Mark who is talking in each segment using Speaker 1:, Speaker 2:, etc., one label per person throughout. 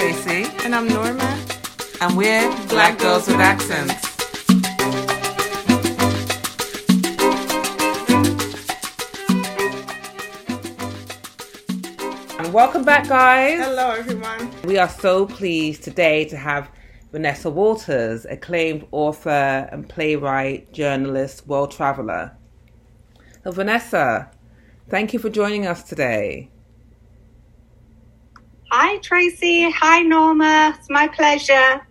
Speaker 1: Tracy.
Speaker 2: And I'm Norma.
Speaker 1: And we're Black Girls with Accents. And welcome back, guys.
Speaker 2: Hello, everyone.
Speaker 1: We are so pleased today to have Vanessa Walters, acclaimed author and playwright, journalist, world traveler. So, Vanessa, thank you for joining us today.
Speaker 3: Hi, Tracy. Hi, Norma. It's my pleasure.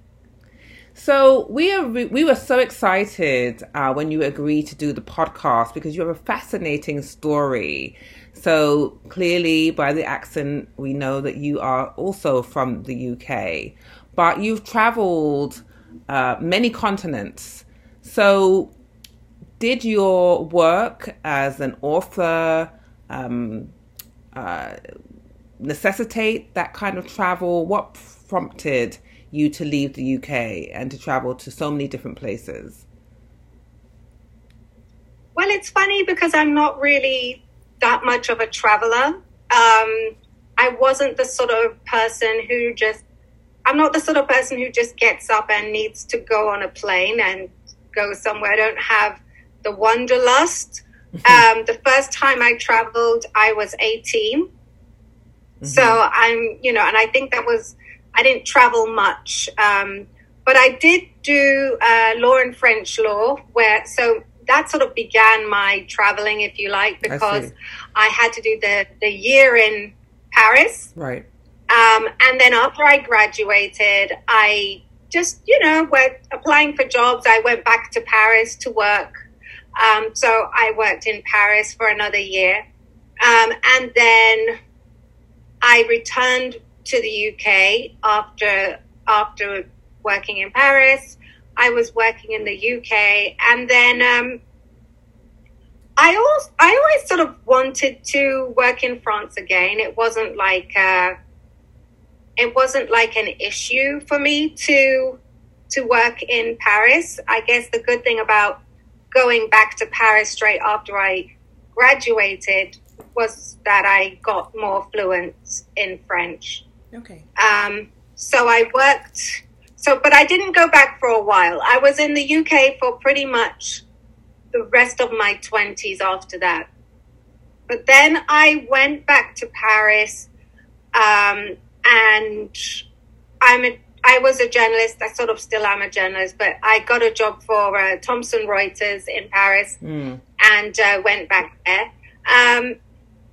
Speaker 1: So we are we were so excited uh, when you agreed to do the podcast because you have a fascinating story. So clearly, by the accent, we know that you are also from the UK, but you've travelled uh, many continents. So, did your work as an author um, uh, necessitate that kind of travel? What prompted you to leave the UK and to travel to so many different places?
Speaker 3: Well, it's funny because I'm not really that much of a traveler. Um, I wasn't the sort of person who just, I'm not the sort of person who just gets up and needs to go on a plane and go somewhere. I don't have the wanderlust. um, the first time I traveled, I was 18. Mm-hmm. So I'm, you know, and I think that was, I didn't travel much. Um, but I did do uh, law and French law, where, so that sort of began my traveling, if you like, because I, I had to do the, the year in Paris.
Speaker 1: Right.
Speaker 3: Um, and then after I graduated, I just, you know, went applying for jobs. I went back to Paris to work. Um, so I worked in Paris for another year. Um, and then I returned to the UK after after working in Paris. I was working in the UK, and then um, I also I always sort of wanted to work in France again. It wasn't like uh, it wasn't like an issue for me to to work in Paris. I guess the good thing about going back to Paris straight after I graduated was that I got more fluent in French.
Speaker 2: Okay.
Speaker 3: Um, so I worked. So, but I didn't go back for a while. I was in the UK for pretty much the rest of my twenties after that. But then I went back to Paris, um, and I'm a, I was a journalist. I sort of still am a journalist, but I got a job for uh, Thomson Reuters in Paris,
Speaker 1: mm.
Speaker 3: and uh, went back there. Um,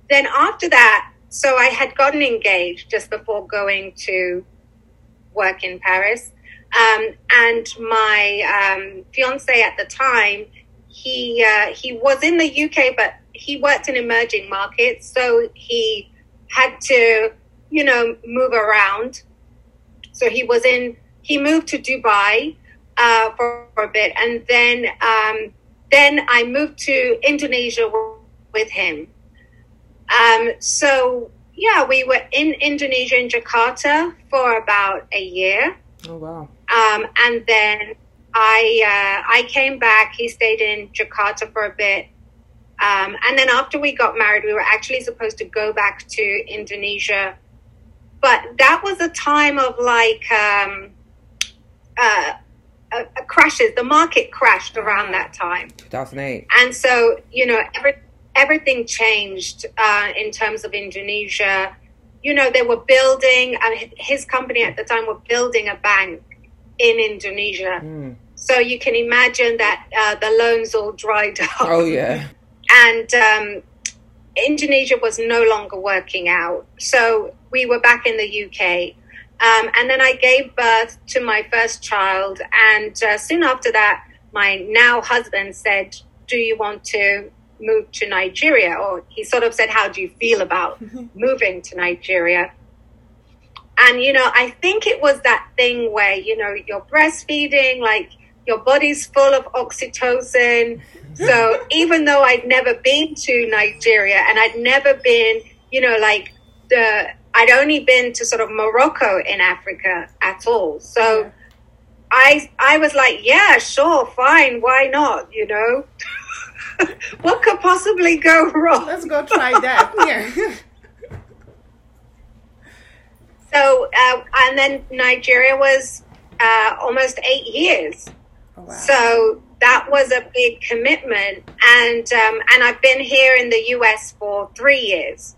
Speaker 3: then after that, so I had gotten engaged just before going to work in Paris. Um, and my um, fiance at the time, he uh, he was in the UK, but he worked in emerging markets, so he had to, you know, move around. So he was in. He moved to Dubai uh, for, for, a bit, and then um, then I moved to Indonesia with him. Um, so yeah, we were in Indonesia in Jakarta for about a year.
Speaker 1: Oh wow!
Speaker 3: Um, and then I uh, I came back. He stayed in Jakarta for a bit, um, and then after we got married, we were actually supposed to go back to Indonesia, but that was a time of like um, uh, uh, crashes. The market crashed around that time,
Speaker 1: two thousand eight,
Speaker 3: and so you know every everything changed uh, in terms of Indonesia. You know, they were building, and his company at the time were building a bank in Indonesia.
Speaker 1: Mm.
Speaker 3: So you can imagine that uh, the loans all dried up.
Speaker 1: Oh, yeah.
Speaker 3: And um, Indonesia was no longer working out. So we were back in the UK. Um, and then I gave birth to my first child. And uh, soon after that, my now husband said, Do you want to move to Nigeria? Or he sort of said, How do you feel about moving to Nigeria? And, you know, I think it was that thing where, you know, you're breastfeeding, like your body's full of oxytocin. So even though I'd never been to Nigeria and I'd never been, you know, like the, I'd only been to sort of Morocco in Africa at all. So yeah. I, I was like, yeah, sure, fine. Why not? You know? what could possibly go wrong?
Speaker 2: Let's go try that. Yeah.
Speaker 3: So uh, and then Nigeria was uh, almost eight years.
Speaker 2: Oh, wow.
Speaker 3: So that was a big commitment, and um, and I've been here in the U.S. for three years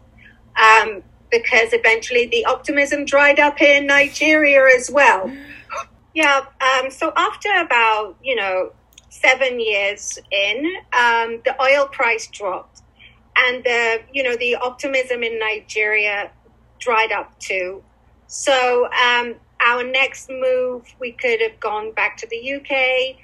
Speaker 3: um, because eventually the optimism dried up in Nigeria as well. Yeah. Um, so after about you know seven years in, um, the oil price dropped, and the you know the optimism in Nigeria dried up too. So um, our next move, we could have gone back to the UK,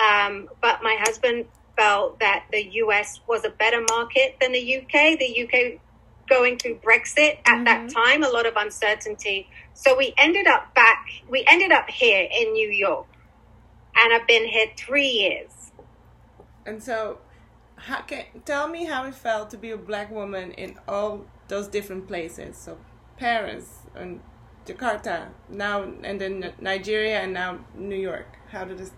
Speaker 3: um, but my husband felt that the US was a better market than the UK. The UK going through Brexit at mm-hmm. that time, a lot of uncertainty. So we ended up back, we ended up here in New York, and I've been here three years.
Speaker 2: And so, how can, tell me how it felt to be a black woman in all those different places. So, Paris and Jakarta, now and then Nigeria, and now New York. How did this?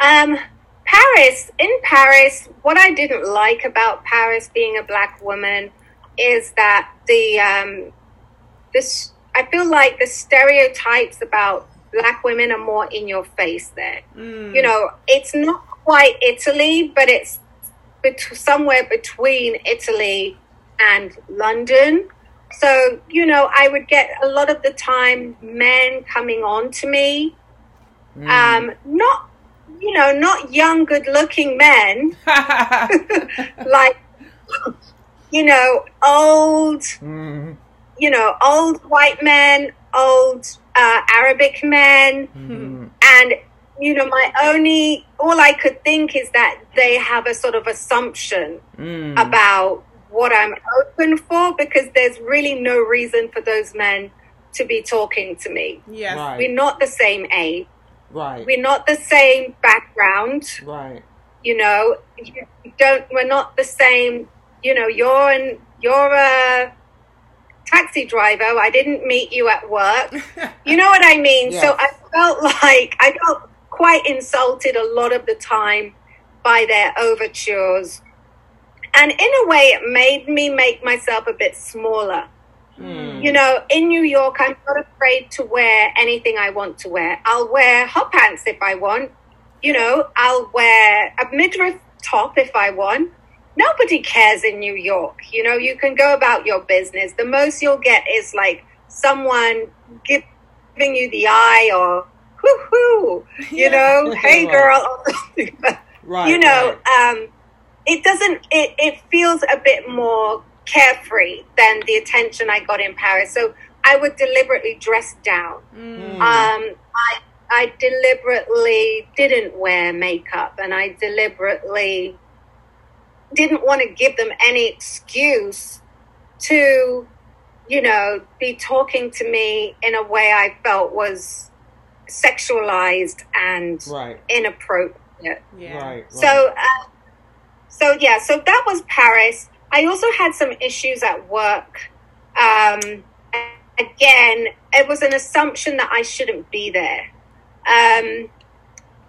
Speaker 3: Um, Paris. In Paris, what I didn't like about Paris being a black woman is that the um, this. I feel like the stereotypes about black women are more in your face there. Mm. You know, it's not quite Italy, but it's bet- somewhere between Italy and London. So, you know, I would get a lot of the time men coming on to me. Mm. Um, not, you know, not young, good looking men. like, you know, old, mm. You know, old white men, old uh, Arabic men. Mm. And, you know, my only, all I could think is that they have a sort of assumption mm. about what I'm open for because there's really no reason for those men to be talking to me.
Speaker 2: Yes. Right.
Speaker 3: We're not the same age.
Speaker 1: Right.
Speaker 3: We're not the same background.
Speaker 1: Right.
Speaker 3: You know, you don't we're not the same, you know, you're an you're a taxi driver. I didn't meet you at work. you know what I mean? Yes. So I felt like I felt quite insulted a lot of the time by their overtures and in a way, it made me make myself a bit smaller. Mm. You know, in New York, I'm not afraid to wear anything I want to wear. I'll wear hot pants if I want. You know, I'll wear a midriff top if I want. Nobody cares in New York. You know, you can go about your business. The most you'll get is like someone giving you the eye or hoo hoo, you know, hey girl. right, you know, right. um, it doesn't it, it feels a bit more carefree than the attention I got in Paris. So I would deliberately dress down. Mm. Um, I I deliberately didn't wear makeup, and I deliberately didn't want to give them any excuse to, you know, be talking to me in a way I felt was sexualized and
Speaker 1: right.
Speaker 3: inappropriate.
Speaker 1: Yeah. Right, right.
Speaker 3: So. Uh, so yeah, so that was Paris. I also had some issues at work. Um, again, it was an assumption that I shouldn't be there. Um,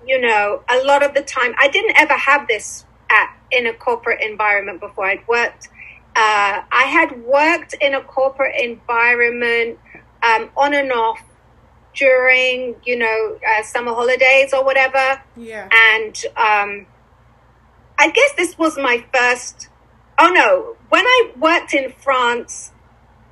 Speaker 3: you know, a lot of the time, I didn't ever have this at in a corporate environment before. I'd worked. Uh, I had worked in a corporate environment um, on and off during, you know, uh, summer holidays or whatever.
Speaker 2: Yeah.
Speaker 3: And um, I guess this was my first. Oh no, when I worked in France,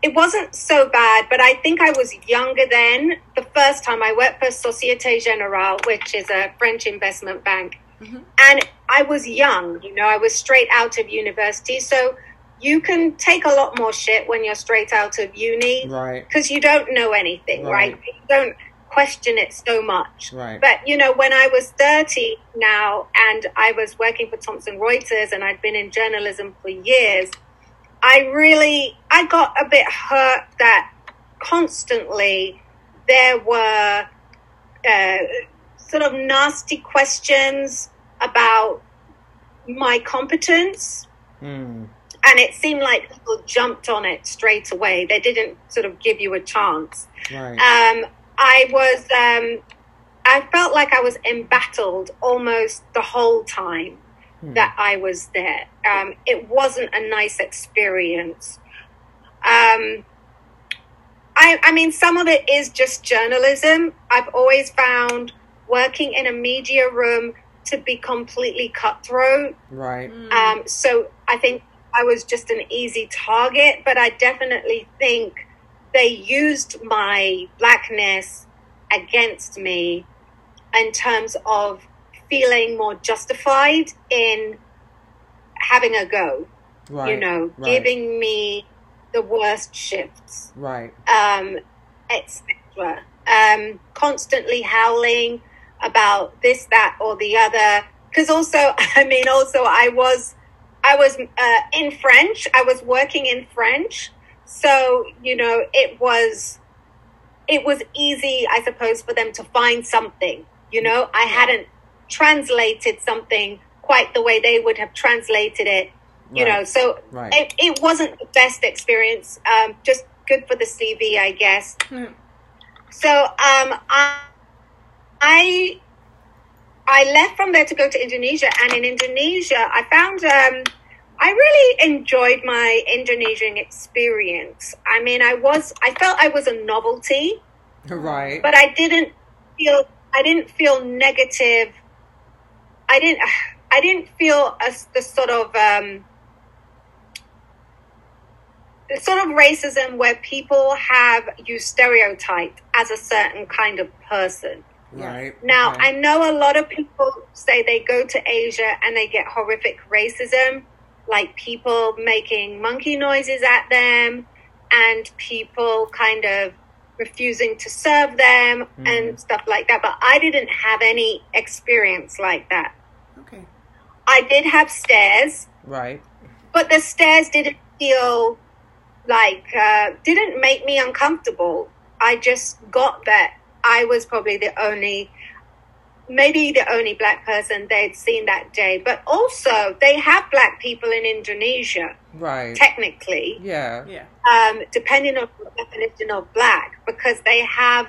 Speaker 3: it wasn't so bad, but I think I was younger then. The first time I worked for Societe Generale, which is a French investment bank. Mm-hmm. And I was young, you know, I was straight out of university. So you can take a lot more shit when you're straight out of uni.
Speaker 1: Right.
Speaker 3: Because you don't know anything, right? right? You don't question it so much.
Speaker 1: Right.
Speaker 3: But, you know, when I was 30 now and I was working for Thomson Reuters and I'd been in journalism for years, I really, I got a bit hurt that constantly there were uh, sort of nasty questions about my competence.
Speaker 1: Mm.
Speaker 3: And it seemed like people jumped on it straight away. They didn't sort of give you a chance.
Speaker 1: Right.
Speaker 3: Um, I was, um, I felt like I was embattled almost the whole time hmm. that I was there. Um, it wasn't a nice experience. Um, I, I mean, some of it is just journalism. I've always found working in a media room to be completely cutthroat.
Speaker 1: Right.
Speaker 3: Um, so I think I was just an easy target, but I definitely think they used my blackness against me in terms of feeling more justified in having a go.
Speaker 1: Right.
Speaker 3: You know,
Speaker 1: right,
Speaker 3: giving me the worst shifts
Speaker 1: Right.
Speaker 3: um, etc. Um, constantly howling about this, that, or the other. Because also, I mean, also, I was, I was uh, in French. I was working in French, so you know, it was, it was easy, I suppose, for them to find something. You know, I hadn't translated something quite the way they would have translated it. You
Speaker 1: Right.
Speaker 3: know, so
Speaker 1: Right.
Speaker 3: it, it wasn't the best experience. Um, just good for the CV, I guess.
Speaker 2: Hmm.
Speaker 3: So um, I, I I left from there to go to Indonesia, and in Indonesia, I found um, I really enjoyed my Indonesian experience. I mean, I was I felt I was a novelty,
Speaker 1: Right.
Speaker 3: but I didn't feel I didn't feel negative. I didn't I didn't feel as the sort of um, the sort of racism where people have you stereotyped as a certain kind of person.
Speaker 1: Right.
Speaker 3: Now,
Speaker 1: okay.
Speaker 3: I know a lot of people say they go to Asia and they get horrific racism, like people making monkey noises at them and people kind of refusing to serve them and stuff like that. But I didn't have any experience like that.
Speaker 2: Okay.
Speaker 3: I did have stairs.
Speaker 1: Right.
Speaker 3: but the stairs didn't feel like uh, didn't make me uncomfortable. I just got that I was probably the only, maybe the only black person they'd seen that day. But also, they have black people in Indonesia,
Speaker 1: Right.
Speaker 3: technically,
Speaker 1: Yeah.
Speaker 2: Yeah.
Speaker 3: um, depending on the definition of black, because they have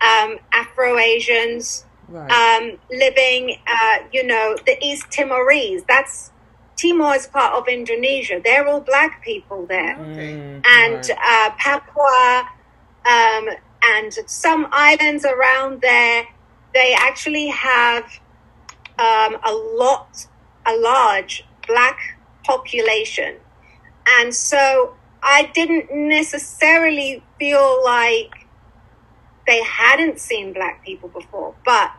Speaker 3: um, Afro Asians
Speaker 1: Right.
Speaker 3: um, living, uh, you know, the East Timorese. That's Timor is part of Indonesia. They're all black people there,
Speaker 2: Okay.
Speaker 1: Mm,
Speaker 3: and
Speaker 1: right.
Speaker 3: uh, Papua, um, and some islands around there. They actually have um, a lot, a large black population, and so I didn't necessarily feel like they hadn't seen black people before, but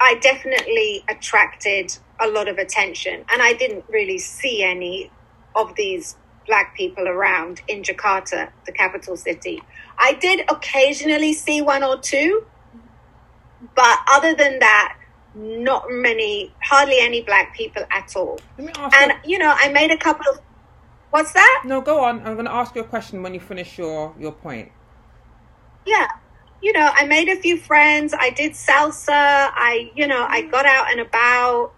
Speaker 3: I definitely attracted a lot of attention, and I didn't really see any of these black people around in Jakarta, the capital city. I did occasionally see one or two, but other than that, not many, hardly any black people at all.
Speaker 1: Let me ask
Speaker 3: And
Speaker 1: you.
Speaker 3: you know, I made a couple of. What's that?
Speaker 1: No, go on. I'm going to ask you a question when you finish your your point.
Speaker 3: yeah you know i made a few friends i did salsa i you know i got out and about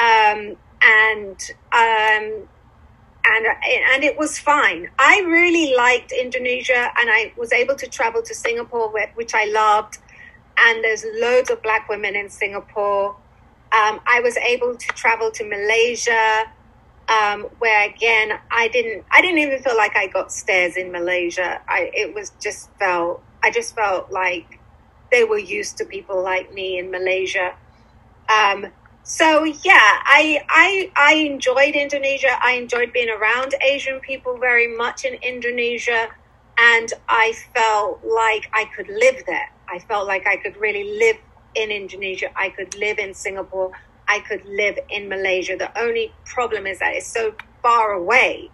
Speaker 3: um and um and and it was fine i really liked indonesia and i was able to travel to singapore which i loved and there's loads of black women in singapore um, i was able to travel to malaysia um, where again I didn't I didn't even feel like I got stares in Malaysia. I it was just felt I just felt like they were used to people like me in Malaysia. Um, so yeah, I I I enjoyed Indonesia. I enjoyed being around Asian people very much in Indonesia, and I felt like I could live there. I felt like I could really live in Indonesia. I could live in Singapore. I could live in Malaysia. The only problem is that it's so far away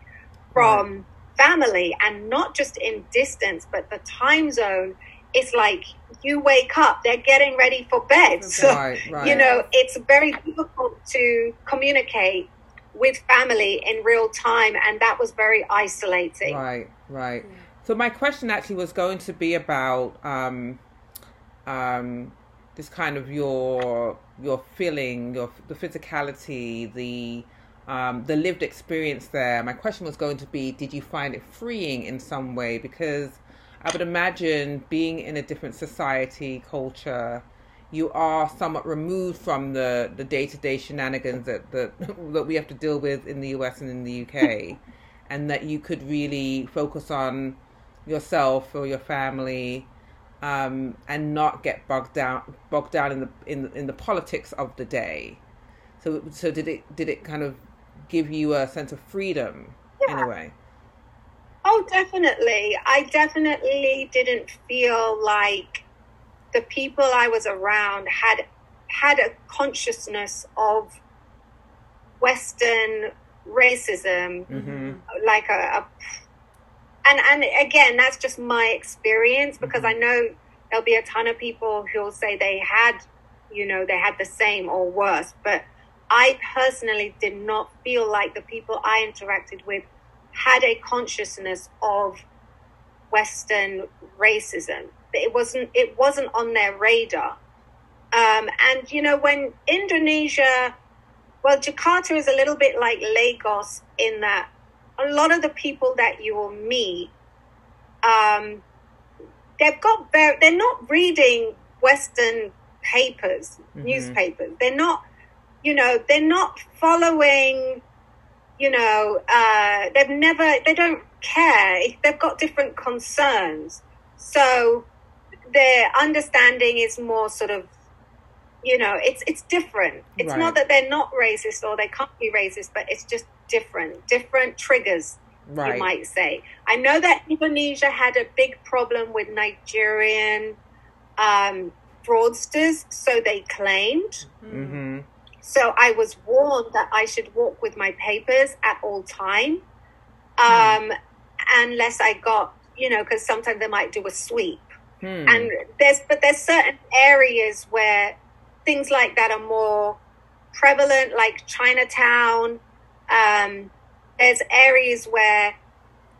Speaker 3: from family and not just in distance, but the time zone. It's like you wake up, they're getting ready for bed. So,
Speaker 1: Right, right.
Speaker 3: you know, it's very difficult to communicate with family in real time, and that was very isolating.
Speaker 1: Right, right. So my question actually was going to be about um, um, this kind of your your feeling, your the physicality, the um, the lived experience there. My question was going to be, did you find it freeing in some way? Because I would imagine being in a different society, culture, you are somewhat removed from the the day to day shenanigans that that that we have to deal with in the US and in the UK, and that you could really focus on yourself or your family um, and not get bogged down bogged down in the in in the politics of the day. So so did it did it kind of give you a sense of freedom yeah. in a way?
Speaker 3: Oh, definitely. I definitely didn't feel like the people I was around had had a consciousness of Western racism, mm-hmm. like a, a, and and again, that's just my experience because mm-hmm. I know there'll be a ton of people who'll say they had, you know, they had the same or worse, but I personally did not feel like the people I interacted with had a consciousness of Western racism. It wasn't it wasn't on their radar. Um, and you know when Indonesia, well, Jakarta is a little bit like Lagos in that a lot of the people that you will meet, um, they've got very, they're not reading Western papers, mm-hmm. newspapers. They're not, you know, they're not following you know, uh, they've never, they don't care. They've got different concerns. So their understanding is more sort of, you know, it's it's different. It's right. not that they're not racist or they can't be racist, but it's just different, different triggers, right. you might say. I know that Indonesia had a big problem with Nigerian um, fraudsters, so they claimed. Mm-hmm. So I was warned that I should walk with my papers at all time, um, mm. unless I got, you know, because sometimes they might do a sweep. Mm. And there's, but there's certain areas where things like that are more prevalent, like Chinatown. Um, there's areas where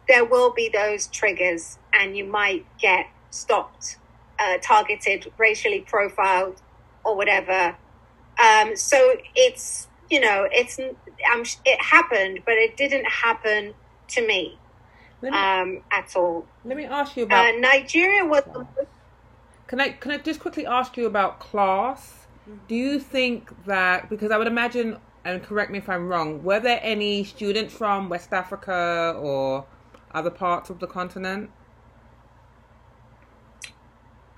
Speaker 3: there will be those triggers, and you might get stopped, uh, targeted, racially profiled, or whatever um, so it's you know it's um, it happened, but it didn't happen to me, me um, at all.
Speaker 1: Let me ask you about
Speaker 3: uh, Nigeria was.
Speaker 1: Can I can I just quickly ask you about class? Do you think that because I would imagine, and correct me if I'm wrong, were there any students from West Africa or other parts of the continent?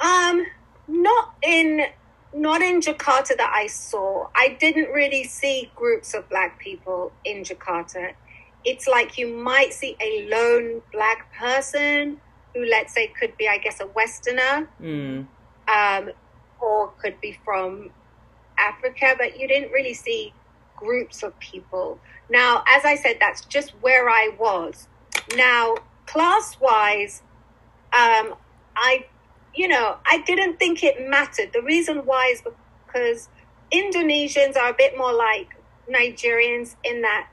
Speaker 3: Um, not in not in Jakarta that I saw. I didn't really see groups of black people in Jakarta. It's like you might see a lone black person who, let's say, could be, I guess, a Westerner, mm. um, or could be from Africa, but you didn't really see groups of people. Now, as I said, that's just where I was. Now, class wise, um, I you know, I didn't think it mattered. The reason why is because Indonesians are a bit more like Nigerians in that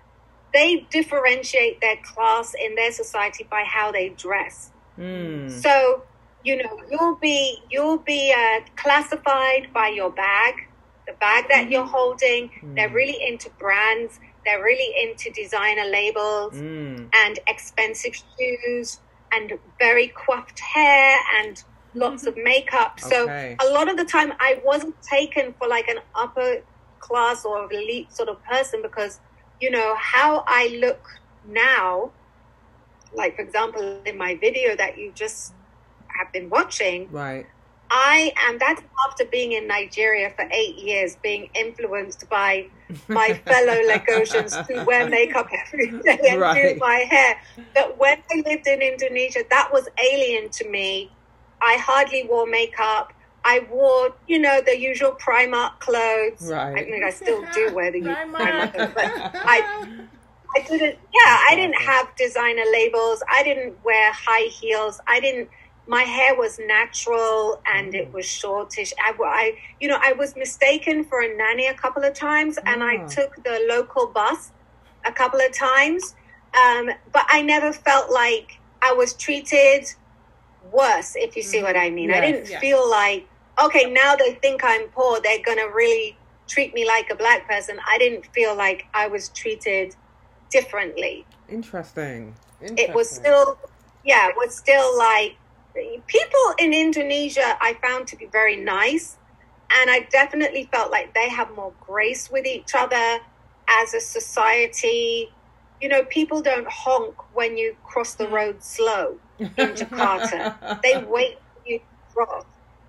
Speaker 3: they differentiate their class in their society by how they dress. Mm. So, you know, you'll be you'll be uh, classified by your bag, the bag that you're holding. Mm. They're really into brands. They're really into designer labels mm. and expensive shoes and very coiffed hair and lots of makeup. So a lot of the time I wasn't taken for like an upper class or elite sort of person because, you know, how I look now, like for example, in my video that you just have been watching.
Speaker 1: Right.
Speaker 3: I am that's after being in Nigeria for eight years, being influenced by my fellow Lagosians who wear makeup every day and right. do my hair. But when I lived in Indonesia, that was alien to me I hardly wore makeup. I wore, you know, the usual Primark clothes. Right. I mean, I still do wear the usual Primark clothes, but I, I didn't. Yeah, I didn't have designer labels. I didn't wear high heels. I didn't. My hair was natural and it was shortish. I, I you know, I was mistaken for a nanny a couple of times, and I ah. took the local bus a couple of times. Um, but I never felt like I was treated worse, if you see what I mean. Yes, I didn't yes. feel like, okay, now they think I'm poor, they're going to really treat me like a black person. I didn't feel like I was treated differently.
Speaker 1: Interesting.
Speaker 3: Interesting. It was still, yeah, it was still like people in Indonesia I found to be very nice. And I definitely felt like they have more grace with each other as a society. You know, people don't honk when you cross the mm. road slow in Jakarta. they wait for you to cross.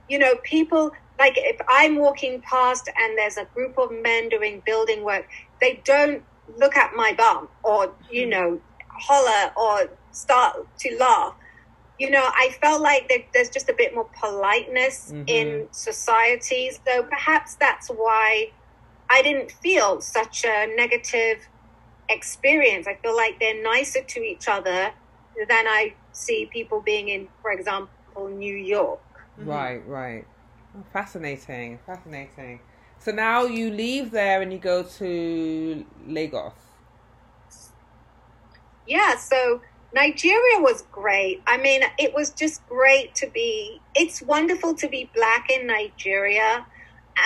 Speaker 3: You know, people like if I'm walking past and there's a group of men doing building work, they don't look at my bum or you mm-hmm. know holler or start to laugh. You know, I felt like there, there's just a bit more politeness mm-hmm. in societies, So perhaps that's why I didn't feel such a negative experience. I feel like they're nicer to each other than I see people being in, for example, New York.
Speaker 1: Mm-hmm. Right, right. Fascinating, fascinating. So now you leave there and you go to Lagos.
Speaker 3: Yeah, so Nigeria was great. I mean, it was just great to be, it's wonderful to be black in Nigeria.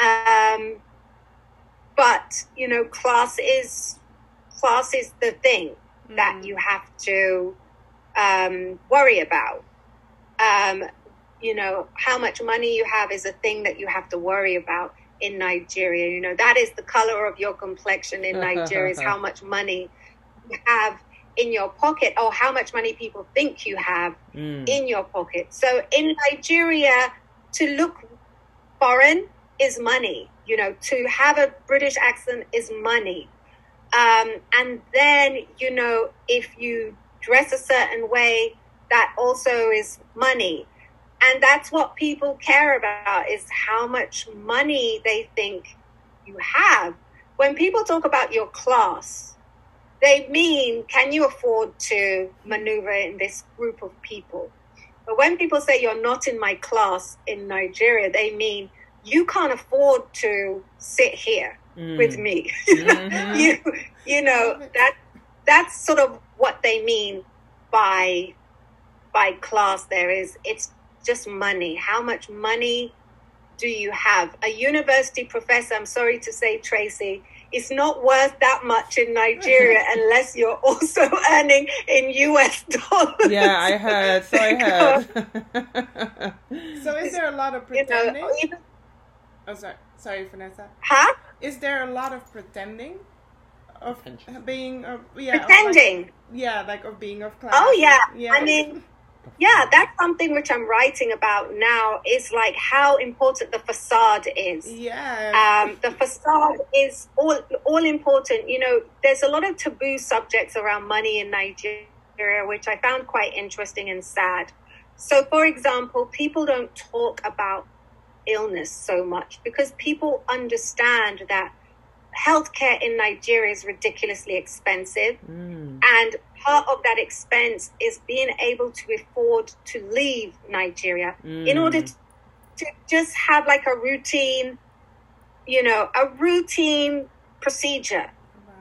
Speaker 3: Um, but, you know, class is, class is the thing mm. that you have to um, worry about. Um, you know, how much money you have is a thing that you have to worry about in Nigeria. You know, that is the color of your complexion in Nigeria, is how much money you have in your pocket or how much money people think you have mm. in your pocket. So in Nigeria, to look foreign is money. You know, to have a British accent is money. Um, and then, you know, if you dress a certain way, that also is money. And that's what people care about is how much money they think you have. When people talk about your class, they mean can you afford to maneuver in this group of people? But when people say you're not in my class in Nigeria, they mean you can't afford to sit here mm. with me. Mm-hmm. you you know that that's sort of what they mean by by class there is it's just money. How much money do you have? A university professor i'm sorry to say tracy it's not worth that much in nigeria unless you're also earning in us dollars.
Speaker 1: Yeah i heard. So i heard.
Speaker 2: So is there a lot of pretending you know, even, oh sorry. Sorry vanessa.
Speaker 3: Huh?
Speaker 2: Is there a lot of pretending of being of yeah
Speaker 3: pretending
Speaker 2: like, yeah like of being of class.
Speaker 3: Oh yeah. yeah. I mean yeah that's something which i'm writing about now is like how important the facade is.
Speaker 2: Yeah
Speaker 3: um the facade is all all important. You know there's a lot of taboo subjects around money in nigeria which i found quite interesting and sad. So for example people don't talk about illness so much because people understand that healthcare in Nigeria is ridiculously expensive. Mm. And part of that expense is being able to afford to leave Nigeria mm. in order to, to, just have like a routine, you know, a routine procedure,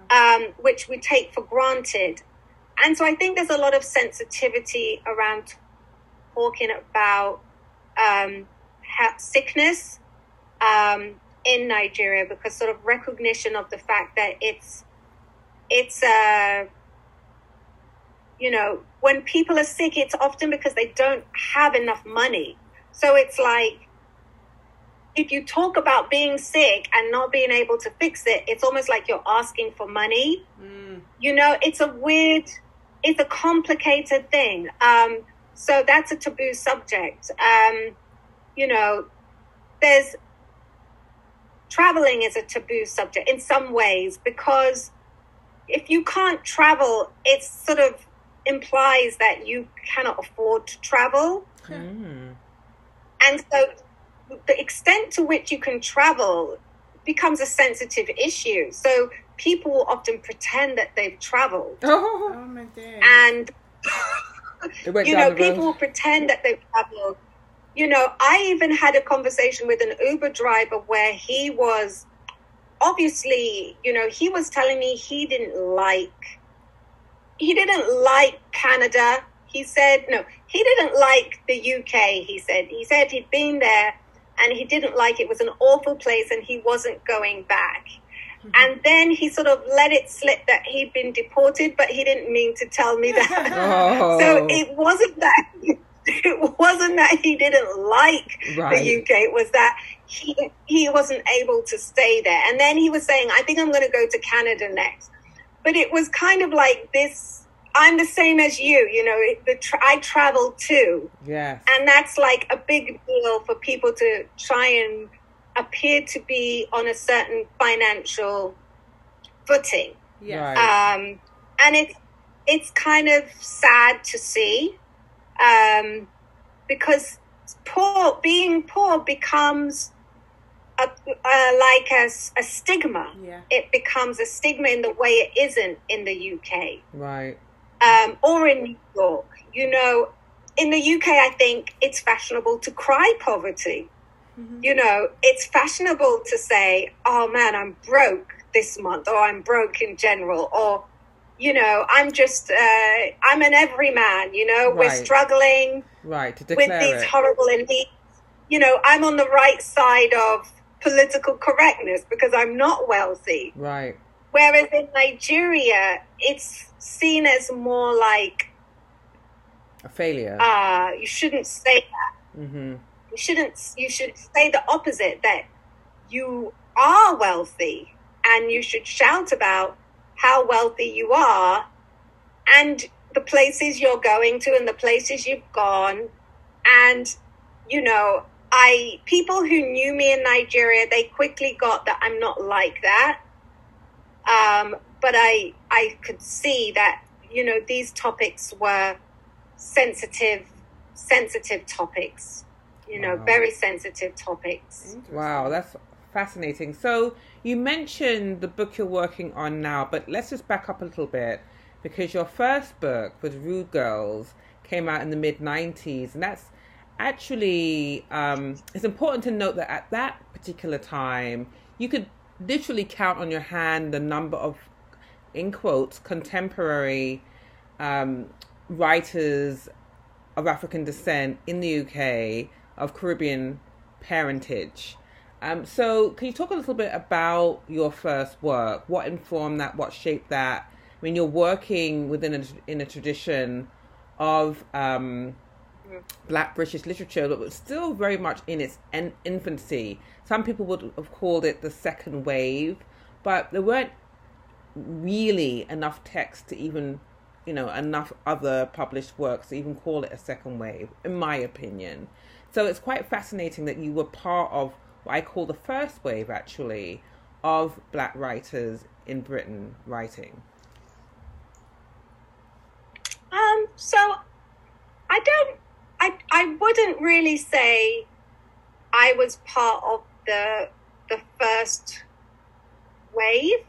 Speaker 3: um, which we take for granted. And so I think there's a lot of sensitivity around talking about um, sickness. Um, in Nigeria because sort of recognition of the fact that it's it's a uh, you know when people are sick it's often because they don't have enough money. So it's like if you talk about being sick and not being able to fix it it's almost like you're asking for money. Mm. you know it's a weird it's a complicated thing. Um, so that's a taboo subject. Um, you know there's traveling is a taboo subject in some ways because if you can't travel, it sort of implies that you cannot afford to travel. Mm. And so the extent to which you can travel becomes a sensitive issue. So people often pretend that they've traveled.
Speaker 2: Oh, oh my
Speaker 3: God. And, you know, people pretend that they've traveled you know, I even had a conversation with an Uber driver where he was obviously, you know, he was telling me he didn't like he didn't like Canada. He said no, he didn't like the UK, he said. He said he'd been there and he didn't like it. it was an awful place and he wasn't going back. Mm-hmm. And then he sort of let it slip that he'd been deported, but he didn't mean to tell me that. oh. So it wasn't that it wasn't that he didn't like right. the UK. It was that he he wasn't able to stay there. And then he was saying, "I think I'm going to go to Canada next." But it was kind of like this I'm the same as you. You know, the tra- I travel too,
Speaker 1: Yes.
Speaker 3: and that's like a big deal for people to try and appear to be on a certain financial footing.
Speaker 2: Yes.
Speaker 1: Right.
Speaker 3: um, and it's it's kind of sad to see um, because poor being poor becomes a, uh, like a stigma.
Speaker 2: Yeah.
Speaker 3: It becomes a stigma in the way it isn't in the UK
Speaker 1: Right.
Speaker 3: um, or in New York. You know, in the UK, I think it's fashionable to cry poverty. You know, it's fashionable to say, "Oh man, I'm broke this month," or "I'm broke in general," or you know, "I'm just, uh, I'm an everyman." You know, we're struggling
Speaker 1: Right.
Speaker 3: With these
Speaker 1: it.
Speaker 3: horrible elites. You know, I'm on the right side of political correctness because I'm not wealthy.
Speaker 1: right.
Speaker 3: Whereas in Nigeria, it's seen as more like
Speaker 1: A failure.
Speaker 3: uh, you shouldn't say that.
Speaker 1: mm-hmm.
Speaker 3: You shouldn't. You should say the opposite that you are wealthy, and you should shout about how wealthy you are, and the places you're going to, and the places you've gone, and you know. I people who knew me in Nigeria, they quickly got that I'm not like that. Um, but I I could see that you know these topics were sensitive sensitive topics you know
Speaker 1: Wow.
Speaker 3: very sensitive topics
Speaker 1: Wow, that's fascinating. So you mentioned the book you're working on now, but let's just back up a little bit because your first book with Rude Girls came out in the mid '90s, and that's actually um, it's important to note that at that particular time you could literally count on your hand the number of in quotes contemporary um, writers of African descent in the UK of Caribbean parentage. Um, so, can you talk a little bit about your first work? What informed that? What shaped that? I mean, you're working within a, in a tradition of um, Black British literature was still very much in its en- infancy. Some people would have called it the second wave, but there weren't really enough text to even, you know, enough other published works to even call it a second wave, in my opinion. So it's quite fascinating that you were part of what I call the first wave, actually, of black writers in Britain writing.
Speaker 3: um so i don't i i wouldn't really say i was part of the the first wave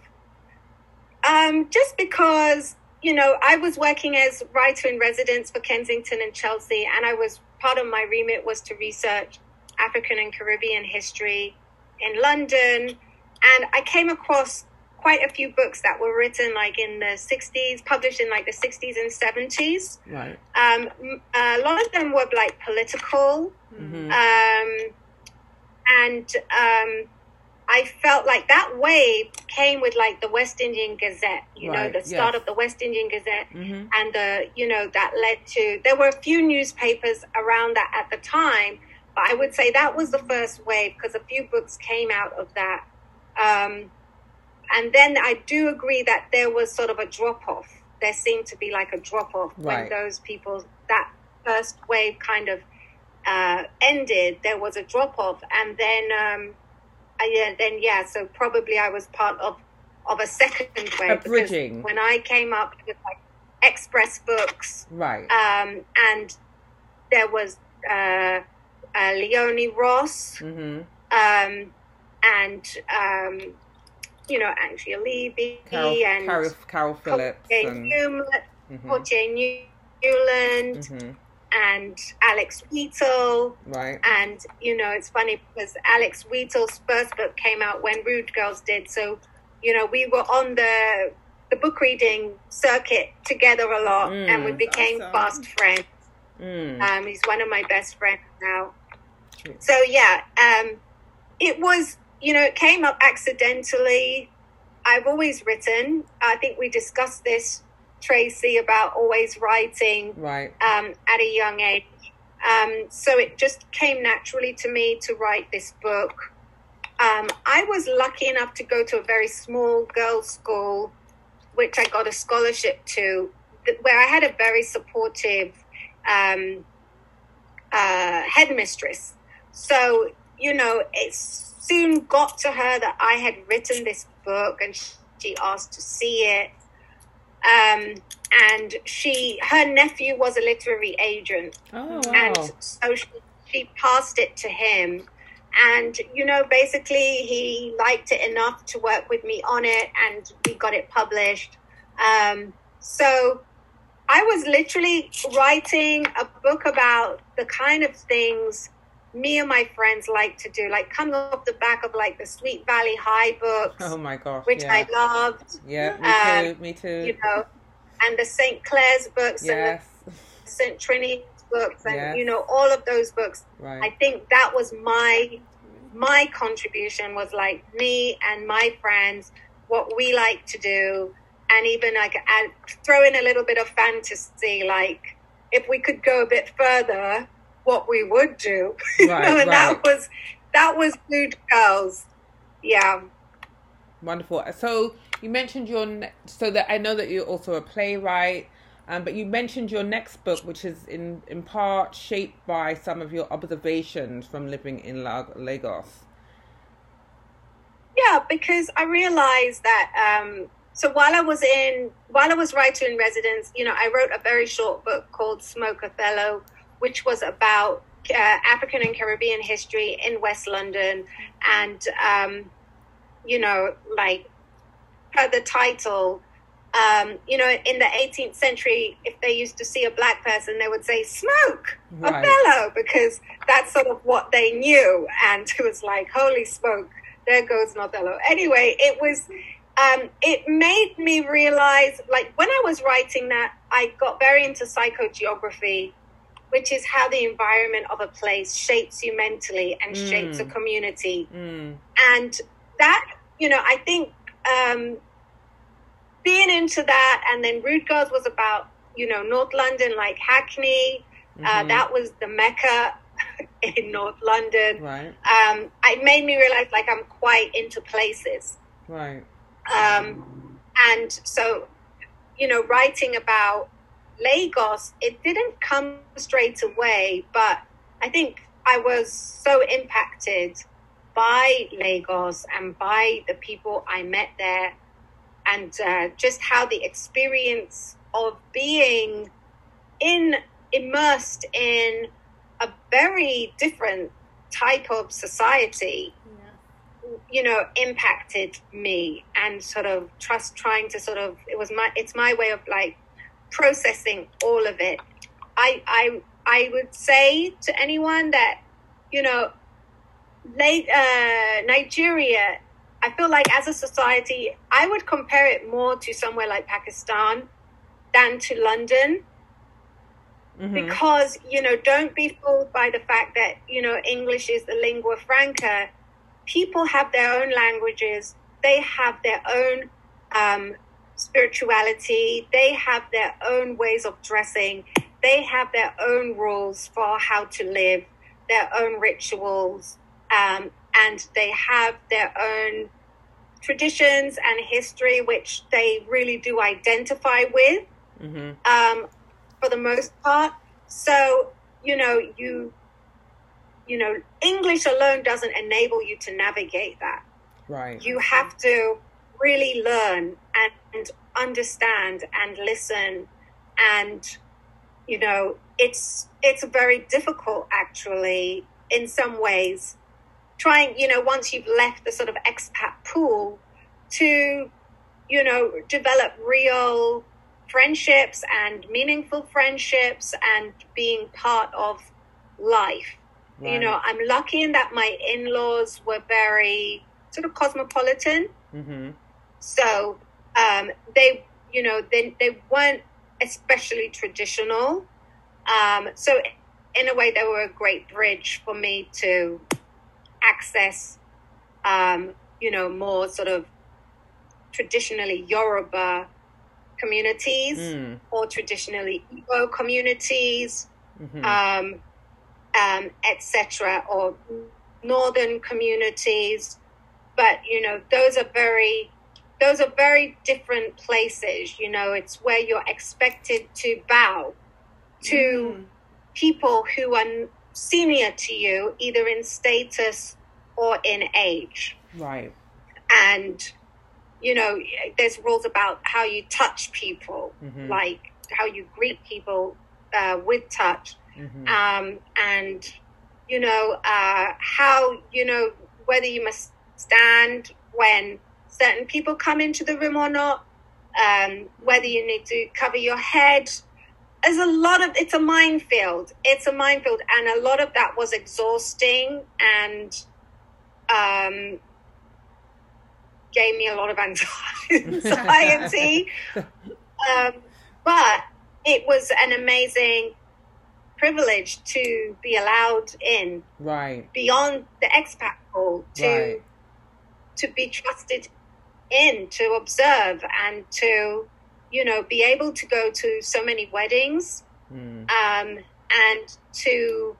Speaker 3: um just because you know i was working as writer in residence for kensington and chelsea and i was part of my remit was to research african and caribbean history in london. And i came across quite a few books that were written like in the 60s published in like the 60s and 70s
Speaker 1: Right.
Speaker 3: um, m- a lot of them were like political.
Speaker 1: Hmm
Speaker 3: um, and um, I felt like that wave came with like the West Indian Gazette, you
Speaker 1: Right,
Speaker 3: know, the start
Speaker 1: yes.
Speaker 3: of the West Indian Gazette,
Speaker 1: hmm
Speaker 3: and the you know that led to there were a few newspapers around that at the time, but I would say that was the first wave because a few books came out of that, um, and then I do agree that there was sort of a drop off. There seemed to be like a drop off when those people that first wave kind of uh, ended. There was a drop off, and then um, uh, yeah, then yeah, so probably I was part of of a second wave because
Speaker 1: bridging.
Speaker 3: when I came up with like X Press Books,
Speaker 1: Right.
Speaker 3: um, and there was uh, uh, Leone Ross,
Speaker 1: hmm
Speaker 3: um, and um, you know Angela Levy
Speaker 1: Carol,
Speaker 3: and
Speaker 1: Carol, Caryl Phillips.
Speaker 3: Jane
Speaker 1: And,
Speaker 3: Newland,
Speaker 1: mhm,
Speaker 3: Jane Newland,
Speaker 1: mhm,
Speaker 3: and Alex Wheatle.
Speaker 1: Right.
Speaker 3: And you know, it's funny because Alex Wheatle's first book came out when Rude Girls did. So, you know, we were on the the book reading circuit together a lot,
Speaker 1: Mm.
Speaker 3: and we became
Speaker 2: Awesome.
Speaker 3: fast friends.
Speaker 1: Mm.
Speaker 3: Um, he's one of my best friends now. So yeah, um, it was you know it came up accidentally. I've always written. I think we discussed this, Tracy, about always writing
Speaker 1: Right.
Speaker 3: um, at a young age. Um, so it just came naturally to me to write this book. Um, I was lucky enough to go to a very small girls' school, which I got a scholarship to, where I had a very supportive um, uh, headmistress. So, you know, it soon got to her that I had written this book and she asked to see it. Um, and she, her nephew was a literary agent.
Speaker 1: Oh, wow.
Speaker 3: And so she, she passed it to him. And, you know, basically he liked it enough to work with me on it and we got it published. Um, so I was literally writing a book about the kind of things me and my friends like to do, like coming off the back of like the Sweet Valley High books,
Speaker 1: oh my gosh.
Speaker 3: which
Speaker 1: yeah.
Speaker 3: I loved,
Speaker 1: Yeah, me
Speaker 3: Um,
Speaker 1: too. Me too.
Speaker 3: you know, and the St. Clare's books
Speaker 1: yes.
Speaker 3: and the St. Trinity's books, and
Speaker 1: Yes.
Speaker 3: you know, all of those books.
Speaker 1: Right.
Speaker 3: I think that was my my contribution was like me and my friends, what we like to do, and even like add, throw in a little bit of fantasy, like if we could go a bit further, what we would do.
Speaker 1: Right,
Speaker 3: and
Speaker 1: right.
Speaker 3: that was that was Rude Girls. Yeah.
Speaker 1: Wonderful. So you mentioned your ne- so that I know that you're also a playwright, um, but you mentioned your next book, which is in in part shaped by some of your observations from living in La- Lagos.
Speaker 3: Yeah, because I realized that. Um, so while I was in, while I was writer in residence, you know, I wrote a very short book called Smoke Othello, which was about uh, African and Caribbean history in West London, and um, you know, like per the title. Um, you know, in the 18th century, if they used to see a black person, they would say "smoke
Speaker 1: Right.
Speaker 3: Othello" because that's sort of what they knew, and it was like, "Holy smoke!" there goes an Othello. Anyway, it was, um, it made me realize, like when I was writing that, I got very into psychogeography, which is how the environment of a place shapes you mentally and
Speaker 1: Mm.
Speaker 3: shapes a community.
Speaker 1: Mm.
Speaker 3: And that, you know, I think um, being into that, and then Rude Girls was about, you know, North London, like Hackney. Uh,
Speaker 1: Mhm.
Speaker 3: that was the mecca in North London
Speaker 1: Right.
Speaker 3: um, it made me realize like I'm quite into places.
Speaker 1: Right.
Speaker 3: Um, and so, you know, writing about Lagos, it didn't come straight away, but I think I was so impacted by Lagos and by the people I met there and uh, just how the experience of being in immersed in a very different type of society you know impacted me and sort of trust trying to sort of it was my it's my way of like processing all of it. I i i would say to anyone that you know late uh nigeria i feel like as a society i would compare it more to somewhere like pakistan than to london.
Speaker 1: Mhm.
Speaker 3: because you know don't be fooled by the fact that you know english is the lingua franca. People have their own languages. They have their own um, spirituality they have their own ways of dressing they have their own rules for how to live their own rituals um, and they have their own traditions and history which they really do identify with
Speaker 1: Mhm.
Speaker 3: um, for the most part. So, you know, you, you know, English alone doesn't enable you to navigate that.
Speaker 1: Right.
Speaker 3: You have to really learn and understand and listen, and you know, it's it's very difficult actually in some ways. Trying, you know, once you've left the sort of expat pool, to, you know, develop real friendships and meaningful friendships and being part of life. You know, I'm lucky in that my in laws were very sort of cosmopolitan.
Speaker 1: Mhm.
Speaker 3: So um, they, you know, they, they weren't especially traditional. Um, so in a way, they were a great bridge for me to access, um, you know, more sort of traditionally Yoruba communities
Speaker 1: Mm.
Speaker 3: or traditionally Igbo communities,
Speaker 1: Mhm.
Speaker 3: um, um, etc., or northern communities. But you know, those are very those are very different places. You know, it's where you're expected to bow to
Speaker 2: Mm.
Speaker 3: people who are senior to you, either in status or in age.
Speaker 1: Right.
Speaker 3: And, you know, there's rules about how you touch people,
Speaker 1: Mhm.
Speaker 3: like how you greet people uh, with touch.
Speaker 1: Mhm.
Speaker 3: Um, and, you know, uh, how, you know, whether you must stand when certain people come into the room or not, um, whether you need to cover your head. There's a lot of, it's a minefield. It's a minefield. And a lot of that was exhausting and um, gave me a lot of anxiety. um, but it was an amazing privilege to be allowed in
Speaker 1: Right.
Speaker 3: beyond the expat hall to
Speaker 1: Right.
Speaker 3: to be trusted in to observe and to you know be able to go to so many weddings
Speaker 1: Mm.
Speaker 3: um, and to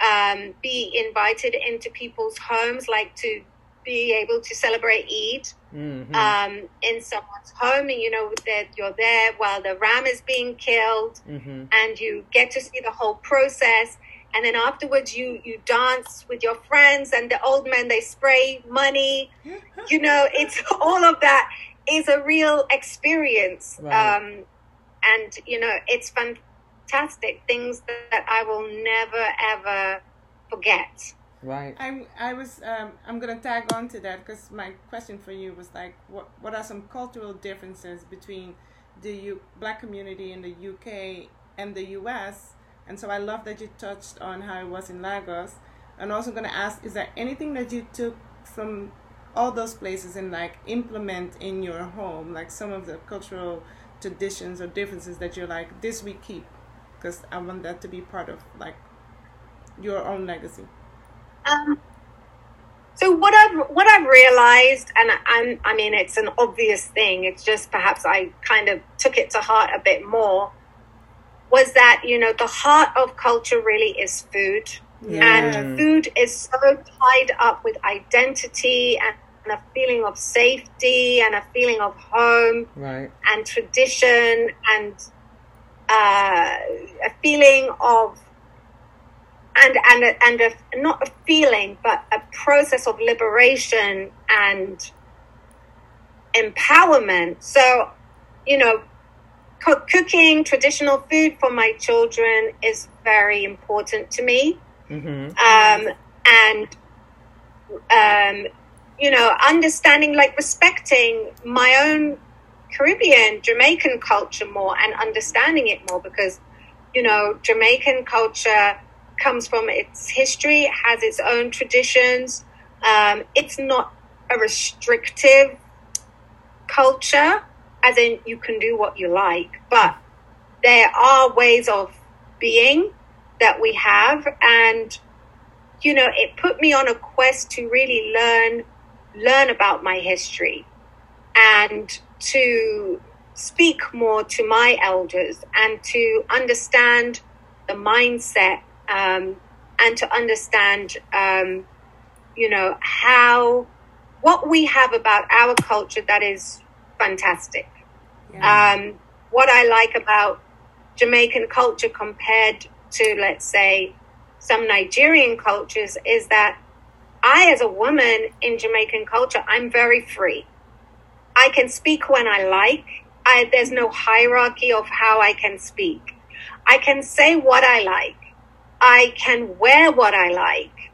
Speaker 3: um, be invited into people's homes like to be able to celebrate Eid
Speaker 1: Mhm.
Speaker 3: um, in someone's home and you know that you're there while the ram is being killed
Speaker 1: Mhm.
Speaker 3: and you get to see the whole process and then afterwards you you dance with your friends and the old men they spray money you know it's all of that is a real experience
Speaker 1: Right.
Speaker 3: um and you know it's fantastic things that i will never ever forget
Speaker 1: Right.
Speaker 2: I'm, I was, um, I'm gonna tag on to that because my question for you was like, what, what are some cultural differences between the U- black community in the UK and the US? And so I love that you touched on how it was in Lagos. And also gonna ask, is there anything that you took from all those places and like implement in your home, like some of the cultural traditions or differences that you're like, this we keep, because I want that to be part of like your own legacy.
Speaker 3: Um, so what I've what I've realized, and I'm, I mean, it's an obvious thing. It's just perhaps I kind of took it to heart a bit more. Was that you know the heart of culture really is food, and food is so tied up with identity and, and a feeling of safety and a feeling of home
Speaker 1: Right.
Speaker 3: and tradition and uh, a feeling of and and a, and a, not a feeling but a process of liberation and empowerment. So you know co- cooking traditional food for my children is very important to me
Speaker 1: Mhm.
Speaker 3: um, and um, you know, understanding, like respecting my own Caribbean, Jamaican culture more, and understanding it more because you know, Jamaican culture comes from its history, it has its own traditions. Um, it's not a restrictive culture, as in you can do what you like, but there are ways of being that we have. And you know it put me on a quest to really learn learn about my history and to speak more to my elders and to understand the mindset um, and to understand um, you know how what we have about our culture that is fantastic um, what I like about Jamaican culture compared to, let's say, some Nigerian cultures is that I, as a woman in Jamaican culture, I'm very free. I can speak when I like. I, there's no hierarchy of how I can speak. I can say what I like. I can wear what I like.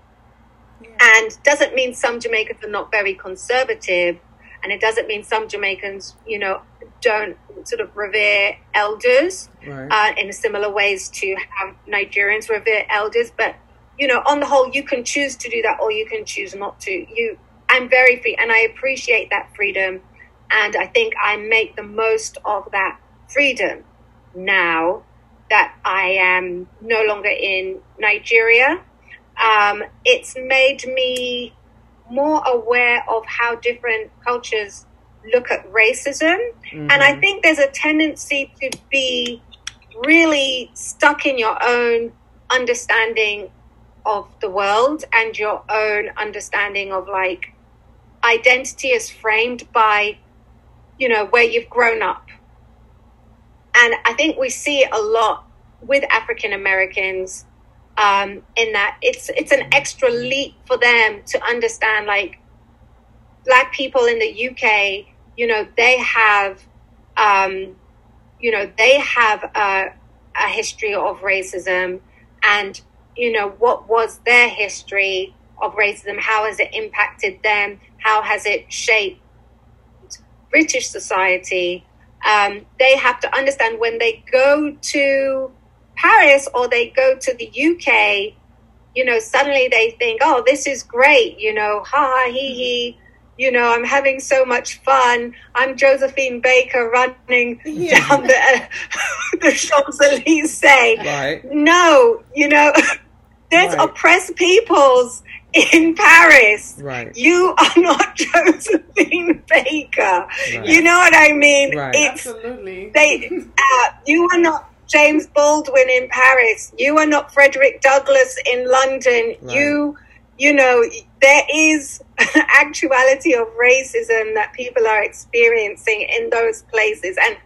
Speaker 3: And doesn't mean some Jamaicans are not very conservative, and it doesn't mean some Jamaicans, you know, don't sort of revere elders
Speaker 1: Right.
Speaker 3: uh, in similar ways to how Nigerians revere elders. But you know, on the whole, you can choose to do that, or you can choose not to. You, I'm very free, and I appreciate that freedom, and I think I make the most of that freedom now that I am no longer in Nigeria. Um, it's made me more aware of how different cultures look at racism. And I think there's a tendency to be really stuck in your own understanding of the world and your own understanding of like identity is framed by you know, where you've grown up. And I think we see a lot with African Americans um, in that it's it's an extra leap for them to understand like black people in the UK, you know, they have, um, you know, they have a, a history of racism, and you know what was their history of racism? How has it impacted them? How has it shaped British society? Um, they have to understand when they go to Paris or they go to the UK, you know, suddenly they think, oh, this is great, you know, ha ha he he, you know, I'm having so much fun. I'm Josephine Baker running yeah. down the, uh, the Champs Elysees.
Speaker 1: Right.
Speaker 3: No, you know, there's right. oppressed peoples in Paris.
Speaker 1: Right.
Speaker 3: You are not Josephine Baker. Right. You know what I mean?
Speaker 1: Right.
Speaker 2: It's, Absolutely.
Speaker 3: They, uh, you are not James Baldwin in Paris. You are not Frederick Douglass in London. Right. You, you know, there is actuality of racism that people are experiencing in those places. And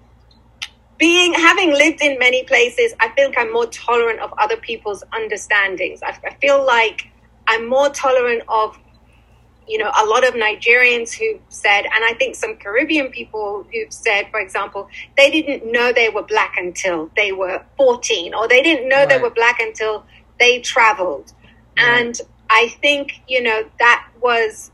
Speaker 3: being having lived in many places, I think I'm more tolerant of other people's understandings. I, I feel like I'm more tolerant of you know, a lot of Nigerians who said, and I think some Caribbean people who've said, for example, they didn't know they were black until they were 14, or they didn't know right. they were black until they traveled. Right. And I think, you know, that was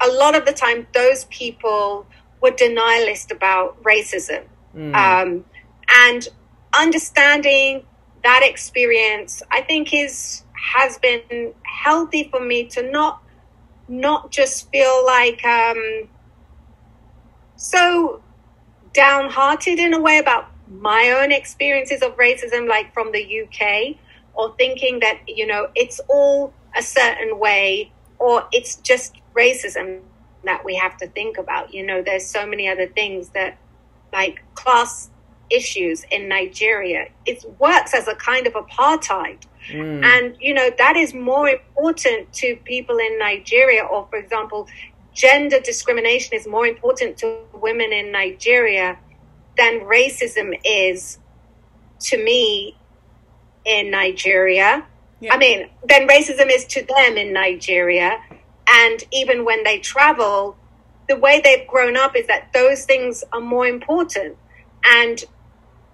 Speaker 3: a lot of the time those people were denialist about racism. Mm. Um, and understanding that experience, I think, is has been healthy for me to not not just feel like um, so downhearted in a way about my own experiences of racism, like from the UK, or thinking that, you know, it's all a certain way or it's just racism that we have to think about. You know, there's so many other things that, like class issues in Nigeria, it works as a kind of apartheid. Mm. And, you know, that is more important to people in Nigeria, or, for example, gender discrimination is more important to women in Nigeria than racism is to me in Nigeria. Yeah. I mean, then racism is to them in Nigeria. And even when they travel, the way they've grown up is that those things are more important. And,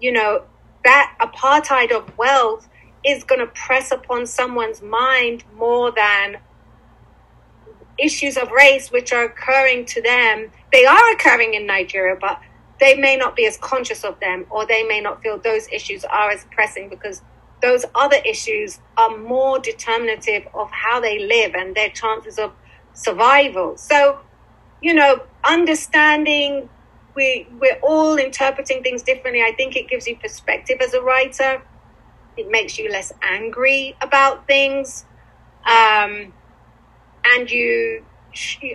Speaker 3: you know, that apartheid of wealth is going to press upon someone's mind more than issues of race which are occurring to them. They are occurring in Nigeria, but they may not be as conscious of them or they may not feel those issues are as pressing because those other issues are more determinative of how they live and their chances of survival. So, you know, understanding we we're all interpreting things differently. I think it gives you perspective as a writer it makes you less angry about things. Um, and you,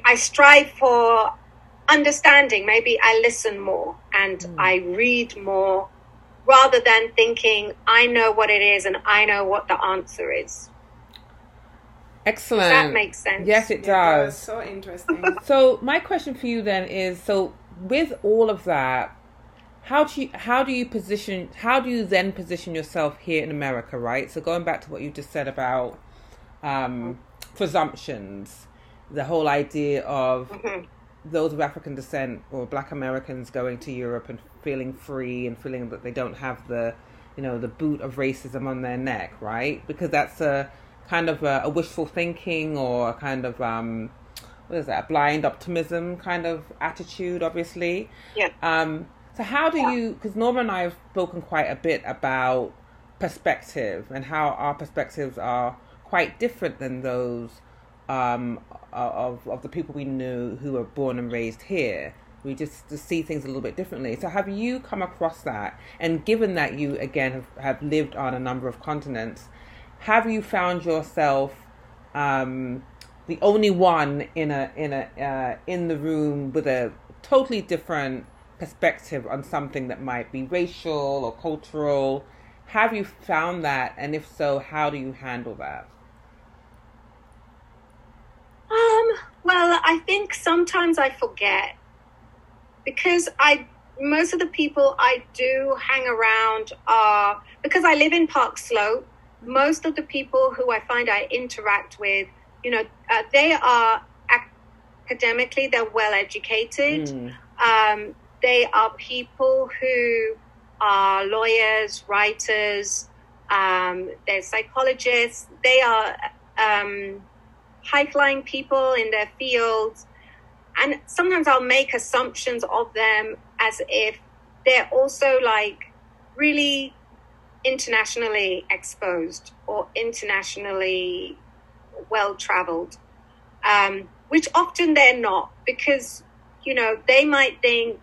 Speaker 3: I strive for understanding. Maybe I listen more and mm. I read more rather than thinking I know what it is and I know what the answer is.
Speaker 1: Excellent.
Speaker 3: Does that makes sense.
Speaker 1: Yes, it does.
Speaker 2: so interesting.
Speaker 1: so my question for you then is: so with all of that, how do you how do you position how do you then position yourself here in America, right? So going back to what you just said about um, presumptions, the whole idea of mm-hmm. Those of African descent or Black Americans going to Europe and feeling free and feeling that they don't have the you know the boot of racism on their neck, right? Because that's a kind of a, a wishful thinking or a kind of um, what is that? A blind optimism kind of attitude, obviously.
Speaker 3: Yeah.
Speaker 1: Um, so how do you? Because Norma and I have spoken quite a bit about perspective and how our perspectives are quite different than those um, of of the people we knew who were born and raised here. We just, just see things a little bit differently. So have you come across that? And given that you again have, have lived on a number of continents, have you found yourself um, the only one in a in a uh, in the room with a totally different perspective on something that might be racial or cultural. Have you found that? And if so, how do you handle that?
Speaker 3: Um, well, I think sometimes I forget because I most of the people I do hang around are because I live in Park Slope. Most of the people who I find I interact with, you know, uh, they are academically they're well educated.
Speaker 1: Mm.
Speaker 3: Um, they are people who are lawyers, writers, um, they're psychologists. They are um, high flying people in their fields. And sometimes I'll make assumptions of them as if they're also like really internationally exposed or internationally well traveled, um, which often they're not because, you know, they might think,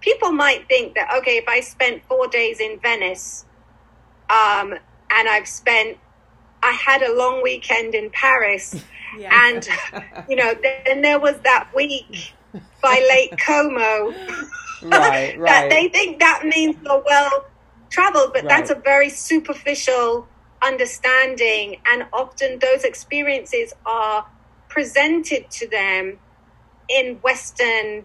Speaker 3: people might think that, okay, if I spent four days in Venice um, and I've spent, I had a long weekend in Paris.
Speaker 2: Yeah.
Speaker 3: And, you know, then there was that week by Lake Como
Speaker 1: Right,
Speaker 3: that they think that means you're well traveled, but that's a very superficial understanding. And often those experiences are presented to them in Western,